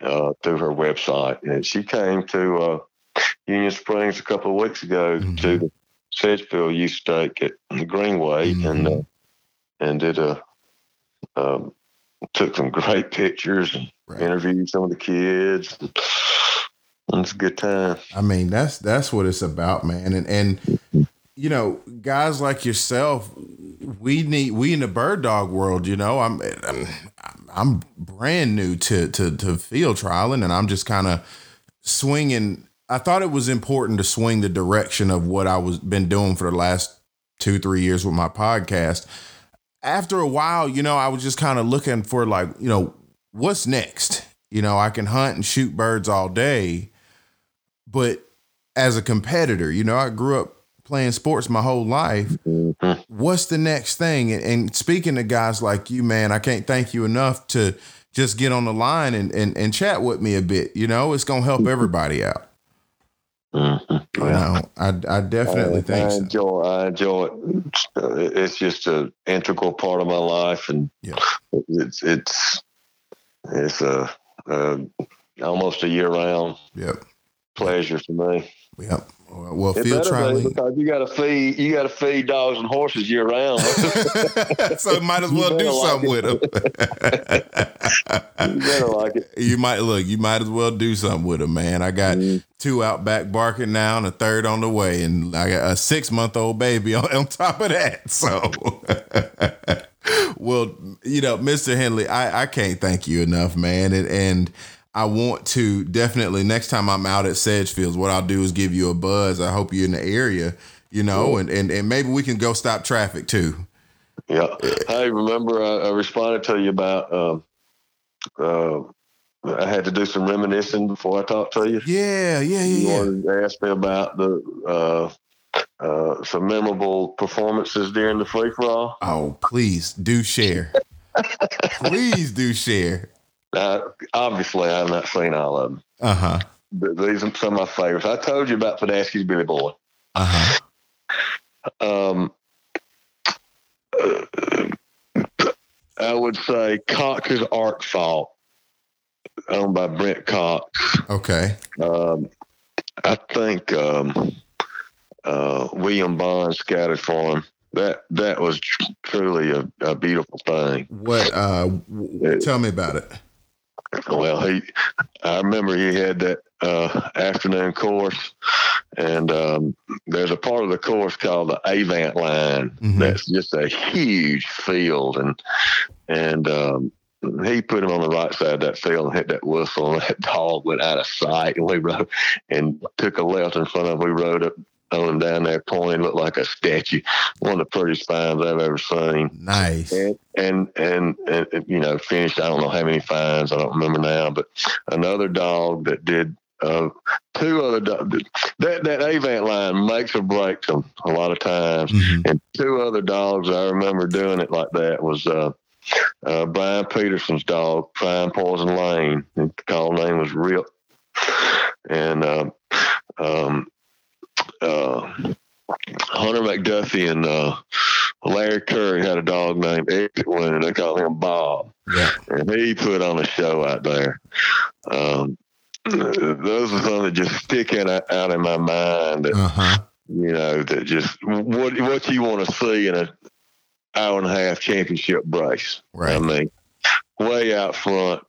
Uh, through her website. And she came to uh, Union Springs a couple of weeks ago mm-hmm. to the Sedgefield Youth Stake at the Greenway mm-hmm. and uh, and did a um, took some great pictures and right. interviewed some of the kids. It's a good time. I mean, that's that's what it's about, man. And and you know, guys like yourself, we need we in the bird dog world. You know, I'm I'm, I'm brand new to to to field trialing, and I'm just kind of swinging. I thought it was important to swing the direction of what I was been doing for the last two three years with my podcast. After a while, you know, I was just kind of looking for like, you know, what's next. You know, I can hunt and shoot birds all day, but as a competitor, you know, I grew up playing sports my whole life. Mm-hmm. What's the next thing? And, and, speaking to guys like you, man, I can't thank you enough to just get on the line and, and, and chat with me a bit. You know, it's going to help mm-hmm. everybody out. Mm-hmm. You know, I, I definitely I, think I enjoy, so. I enjoy it. It's just an integral part of my life. And yeah. it's, it's, it's a, a almost a year round yep. pleasure for me. Yep. Well, it field trialing because you got to feed you got to feed dogs and horses year round. so might as well do something with them. you better like it. You might look. You might as well do something with them, man. I got mm-hmm. two out back barking now, and a third on the way, and I got a six month old baby on, on top of that. So. well, you know, Mr. Hendley, I, I can't thank you enough, man. And, and I want to definitely next time I'm out at Sedgefields, what I'll do is give you a buzz. I hope you're in the area, you know, and, and, and maybe we can go stop traffic too. Yeah. Hey, remember I, I responded to you about, um, uh, I had to do some reminiscing before I talked to you. Yeah, yeah, yeah. You wanted to ask me about the uh, uh, some memorable performances during the free for all. Oh, please do share. please do share. Uh, obviously, I've not seen all of them. Uh huh. These are some of my favorites. I told you about Fedasky's Billy Boy. Uh huh. Um, uh, I would say Cox's Arc Fault, owned by Brent Cox. Okay. Um, I think um, uh, William Bond scouted for him that that was truly a, a beautiful thing. What? Uh, w- tell me about it. Well, he, I remember he had that uh, afternoon course, and um, there's a part of the course called the Avant line. Mm-hmm. That's just a huge field, and and um, he put him on the right side of that field and hit that whistle, and that dog went out of sight. And we rode and took a left in front of. Him. We rode up on him down there pointing, looked like a statue. One of the prettiest finds I've ever seen. Nice. And, and, and, and, you know, finished, I don't know how many finds, I don't remember now, but another dog that did uh, two other dogs. That that Avant line makes or breaks them a lot of times. Mm-hmm. And two other dogs I remember doing it like that was uh, uh, Brian Peterson's dog, Prime Poison Lane. The call name was Rip. And uh, um, uh, Hunter McDuffie and uh, Larry Curry had a dog named Exit and they called him Bob. Yeah. And he put on a show out there. Um, those are some that just stick out, out in my mind. That, uh-huh. You know, that just what what you want to see in a hour and a half championship race. Right. I mean, way out front,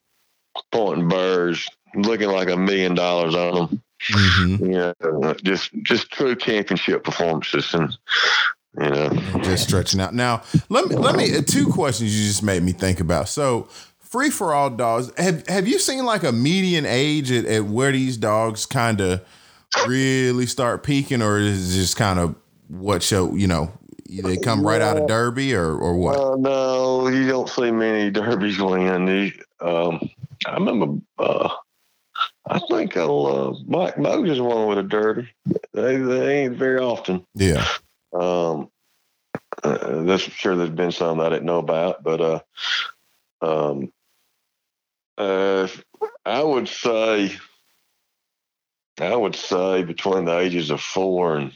pointing birds, looking like a million dollars on them. Mm-hmm. You know, just just true championship performances, and you know, just stretching out. Now, let me let me two questions you just made me think about. So, free for all dogs. Have have you seen like a median age at, at where these dogs kind of really start peaking, or is it just kind of what show you know they come right out of Derby or or what? Uh, no, you don't see many Derbies win. Um, I remember. Uh, I think uh, Mike Moses won with a Derby. They they ain't very often. Yeah. Um, uh, that's sure there's been some I didn't know about, but uh, um, uh, I would say, I would say between the ages of four and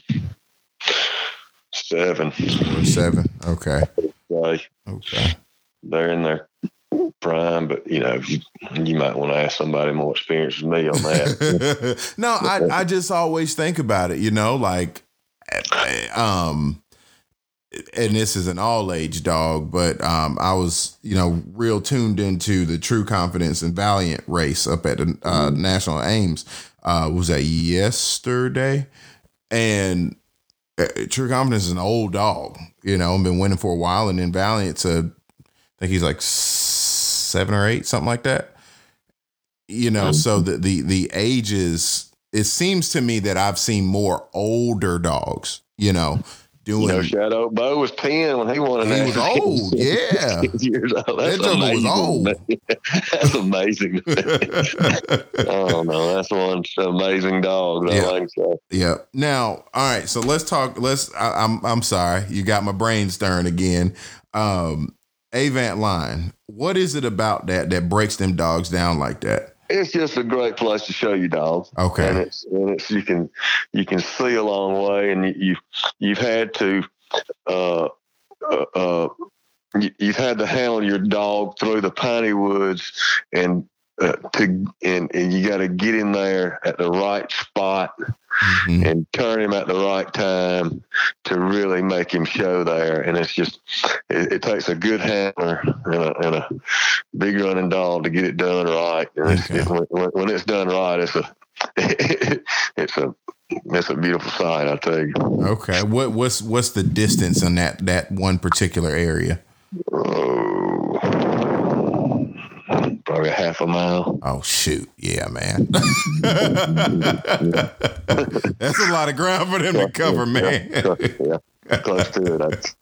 seven. Seven. Okay. Okay. They're in their prime, but you know, you, you might want to ask somebody more experienced than me on that. no, I I just always think about it. You know, like, um, and this is an all age dog, but um, I was, you know, real tuned into the True Confidence and Valiant race up at the uh, mm-hmm. National Ames. Uh, was that yesterday? And uh, True Confidence is an old dog, you know, and been winning for a while, and then Valiant's a, I think he's like seven or eight, something like that. You know, mm-hmm. so the the the ages. It seems to me that I've seen more older dogs, you know, doing. No shadow. Bo was ten when he won. He was old. Yeah, years old. That's that amazing. was old. that's amazing. oh no, that's one amazing dog. Yeah. Like so. Yeah. Now, all right. So let's talk. Let's. I, am I'm, I'm sorry. You got my brain stirring again. Um, Avant line. What is it about that that breaks them dogs down like that? it's just a great place to show you dogs. Okay. And it's, and it's you can you can see a long way, and you you've had to uh, uh, uh you've had to handle your dog through the piney woods and uh, to and, and you got to get in there at the right spot mm-hmm. and turn him at the right time to really make him show there. And it's just it, it takes a good handler and a, and a, big running dog to get it done right. And okay. it's, it, when, when, it's done right, it's a it's a it's a beautiful sight. I tell you. Okay, what what's what's the distance in that that one particular area? Oh probably a half a mile. Oh shoot, yeah, man. That's a lot of ground for them to cover, man. yeah, close to it.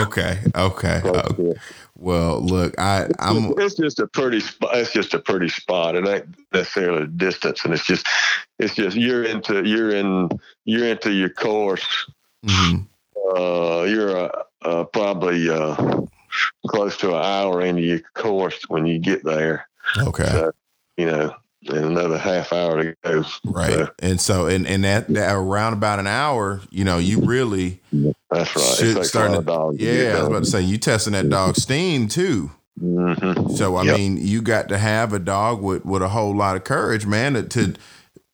okay, okay. okay. Well, look, I, I'm. It's just a pretty spot. It's just a pretty spot. It ain't necessarily distance, and it's just, it's just you're into you're in you're into your course. Mm-hmm. Uh, you're uh, uh, probably uh, close to an hour into your course when you get there. Okay. So, you know, and another half hour to go. Right. So, and so, and, and that, that around about an hour, you know, you really that's right. Should, like starting to, yeah, I was about to say you testing that dog steam too. Mm-hmm. So I yep. mean, you got to have a dog with with a whole lot of courage, man, to, to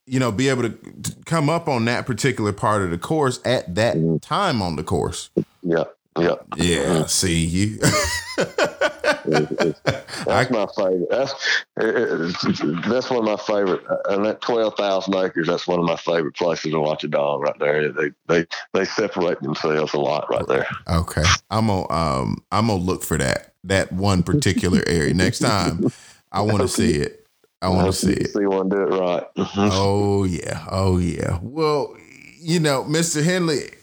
you know be able to, to, come up on that particular part of the course at that mm-hmm. time on the course. Yeah. Yeah. Yeah. Mm-hmm. See you. that's my favorite. That's that's one of my favorite. Uh, and that twelve thousand acres, that's one of my favorite places to watch a dog right there. They they they separate themselves a lot right there. Okay, I'm gonna um I'm gonna look for that that one particular area next time. I want to see it. I want to see it. See one do it right. Mm-hmm. oh yeah. Oh yeah. Well, you know, Mr. Hendley.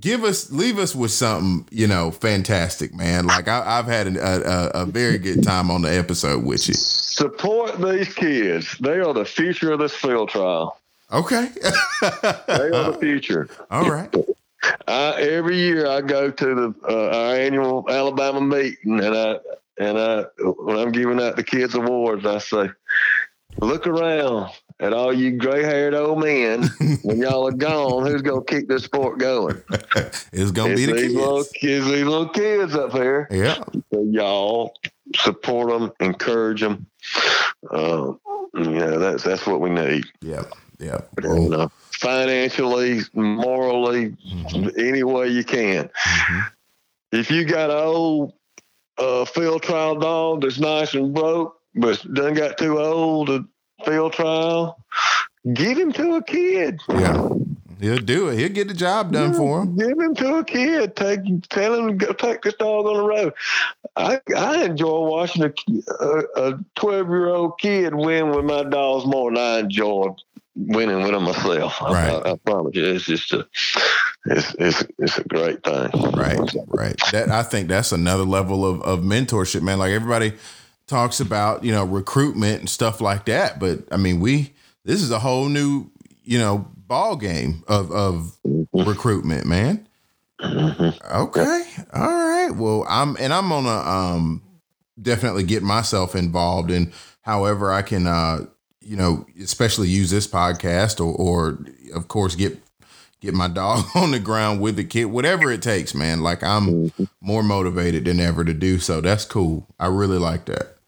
Give us leave us with something you know fantastic man. Like I, have had a, a, a, very good time on the episode with you. Support these kids. They are the future of this field trial. Okay. They are the future. All right. I, every year i go to the uh, our annual alabama meeting and i and i when i'm giving out the kids awards i say look around at all you gray haired old men when y'all are gone, who's gonna keep this sport going? it's gonna it's be the kids. Little, kids, these little kids up here. Yeah. So y'all support them, encourage them. Uh, you know, that's that's what we need. Yeah. Yeah. Well, uh, financially, morally, mm-hmm. any way you can. Mm-hmm. If you got an old uh, field trial dog that's nice and broke, but done got too old to field trial. Give him to a kid. Yeah. He'll do it. He'll get the job done for him. Give him to a kid. Take, tell him to go take this dog on the road. I, I enjoy watching a twelve year old kid win with my dogs more than I enjoy winning with them myself. Right. I, I, promise you, it's just a, it's it's it's a great thing. Right, right. That I think that's another level of of mentorship, man. Like everybody talks about, you know, recruitment and stuff like that, but I mean, we this is a whole new, you know, ball game of of mm-hmm. recruitment, man. Mm-hmm. Okay. All right. Well, I'm and I'm gonna um definitely get myself involved in however I can uh you know, especially use this podcast or or of course get get my dog on the ground with the kid, whatever it takes, man. Like I'm mm-hmm. more motivated than ever to do so. That's cool. I really like that.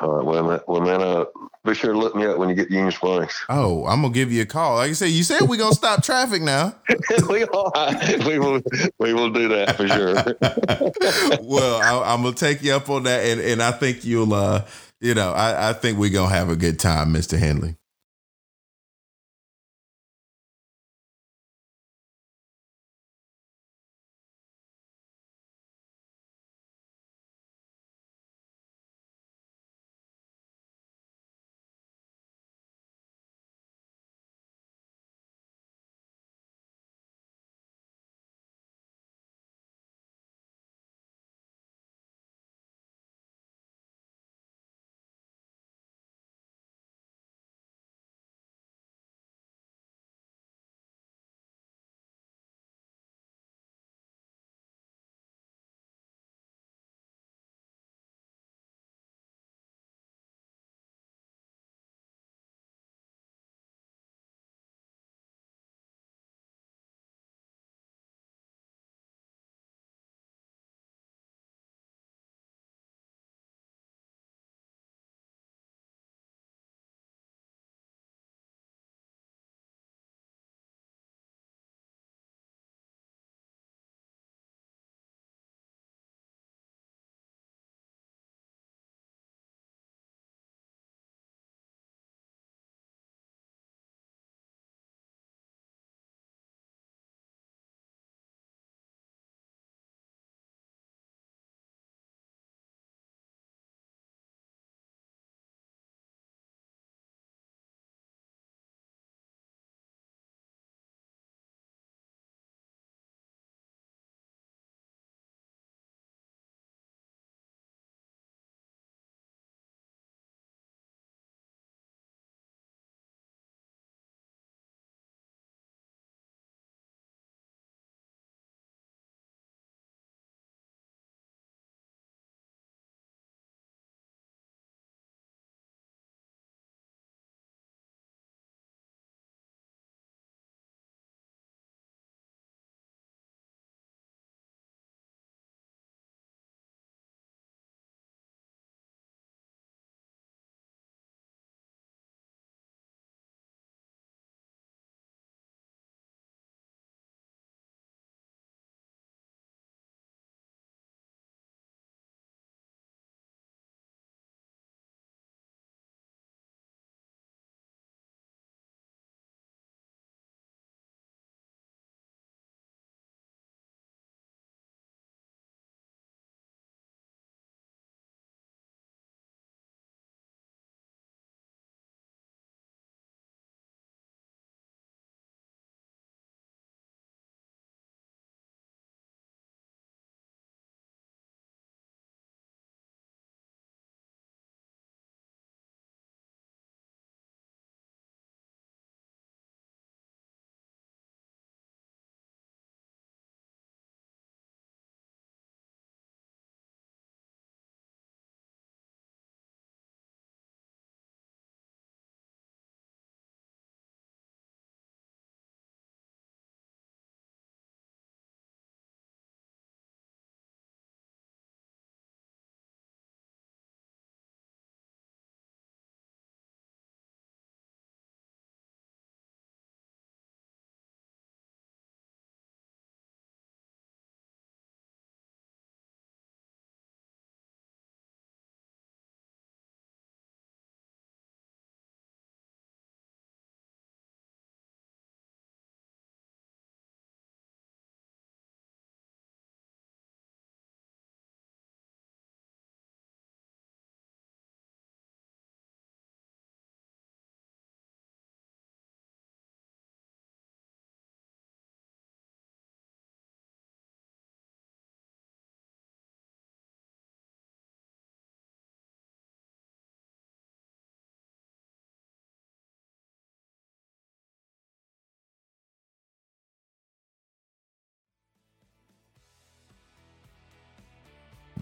All right, well, man, well, man uh, be sure to look me up when you get the Union Springs. Oh, I'm gonna give you a call. Like I said, you said we're gonna stop traffic now. we, are. we will we will do that for sure. well, I, am gonna take you up on that, and, and I think you'll uh, you know, I, I think we're gonna have a good time, Mr. Hendley.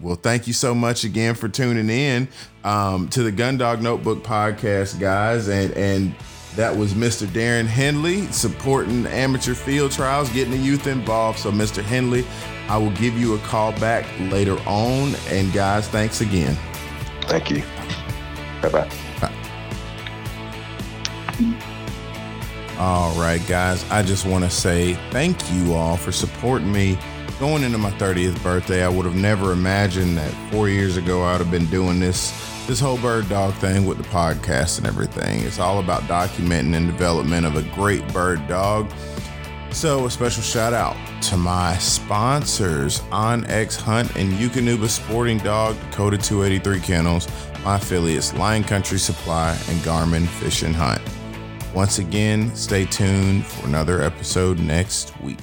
Well, thank you so much again for tuning in um, to the Gundog Notebook podcast, guys. And and that was Mr. Darron Hendley supporting amateur field trials, getting the youth involved. So, Mr. Hendley, I will give you a call back later on. And guys, thanks again. Thank you. Bye-bye. Bye. All right, guys. I just want to say thank you all for supporting me going into my 30th birthday. I would have never imagined that four years ago I would have been doing this this whole bird dog thing with the podcast and everything. It's all about documenting and development of a great bird dog. So, a special shout out to my sponsors, onX Hunt and Eukanuba Sporting Dog, Dakota 283 Kennels, my affiliates, Lion Country Supply, and Garmin Fish and Hunt. Once again, stay tuned for another episode next week.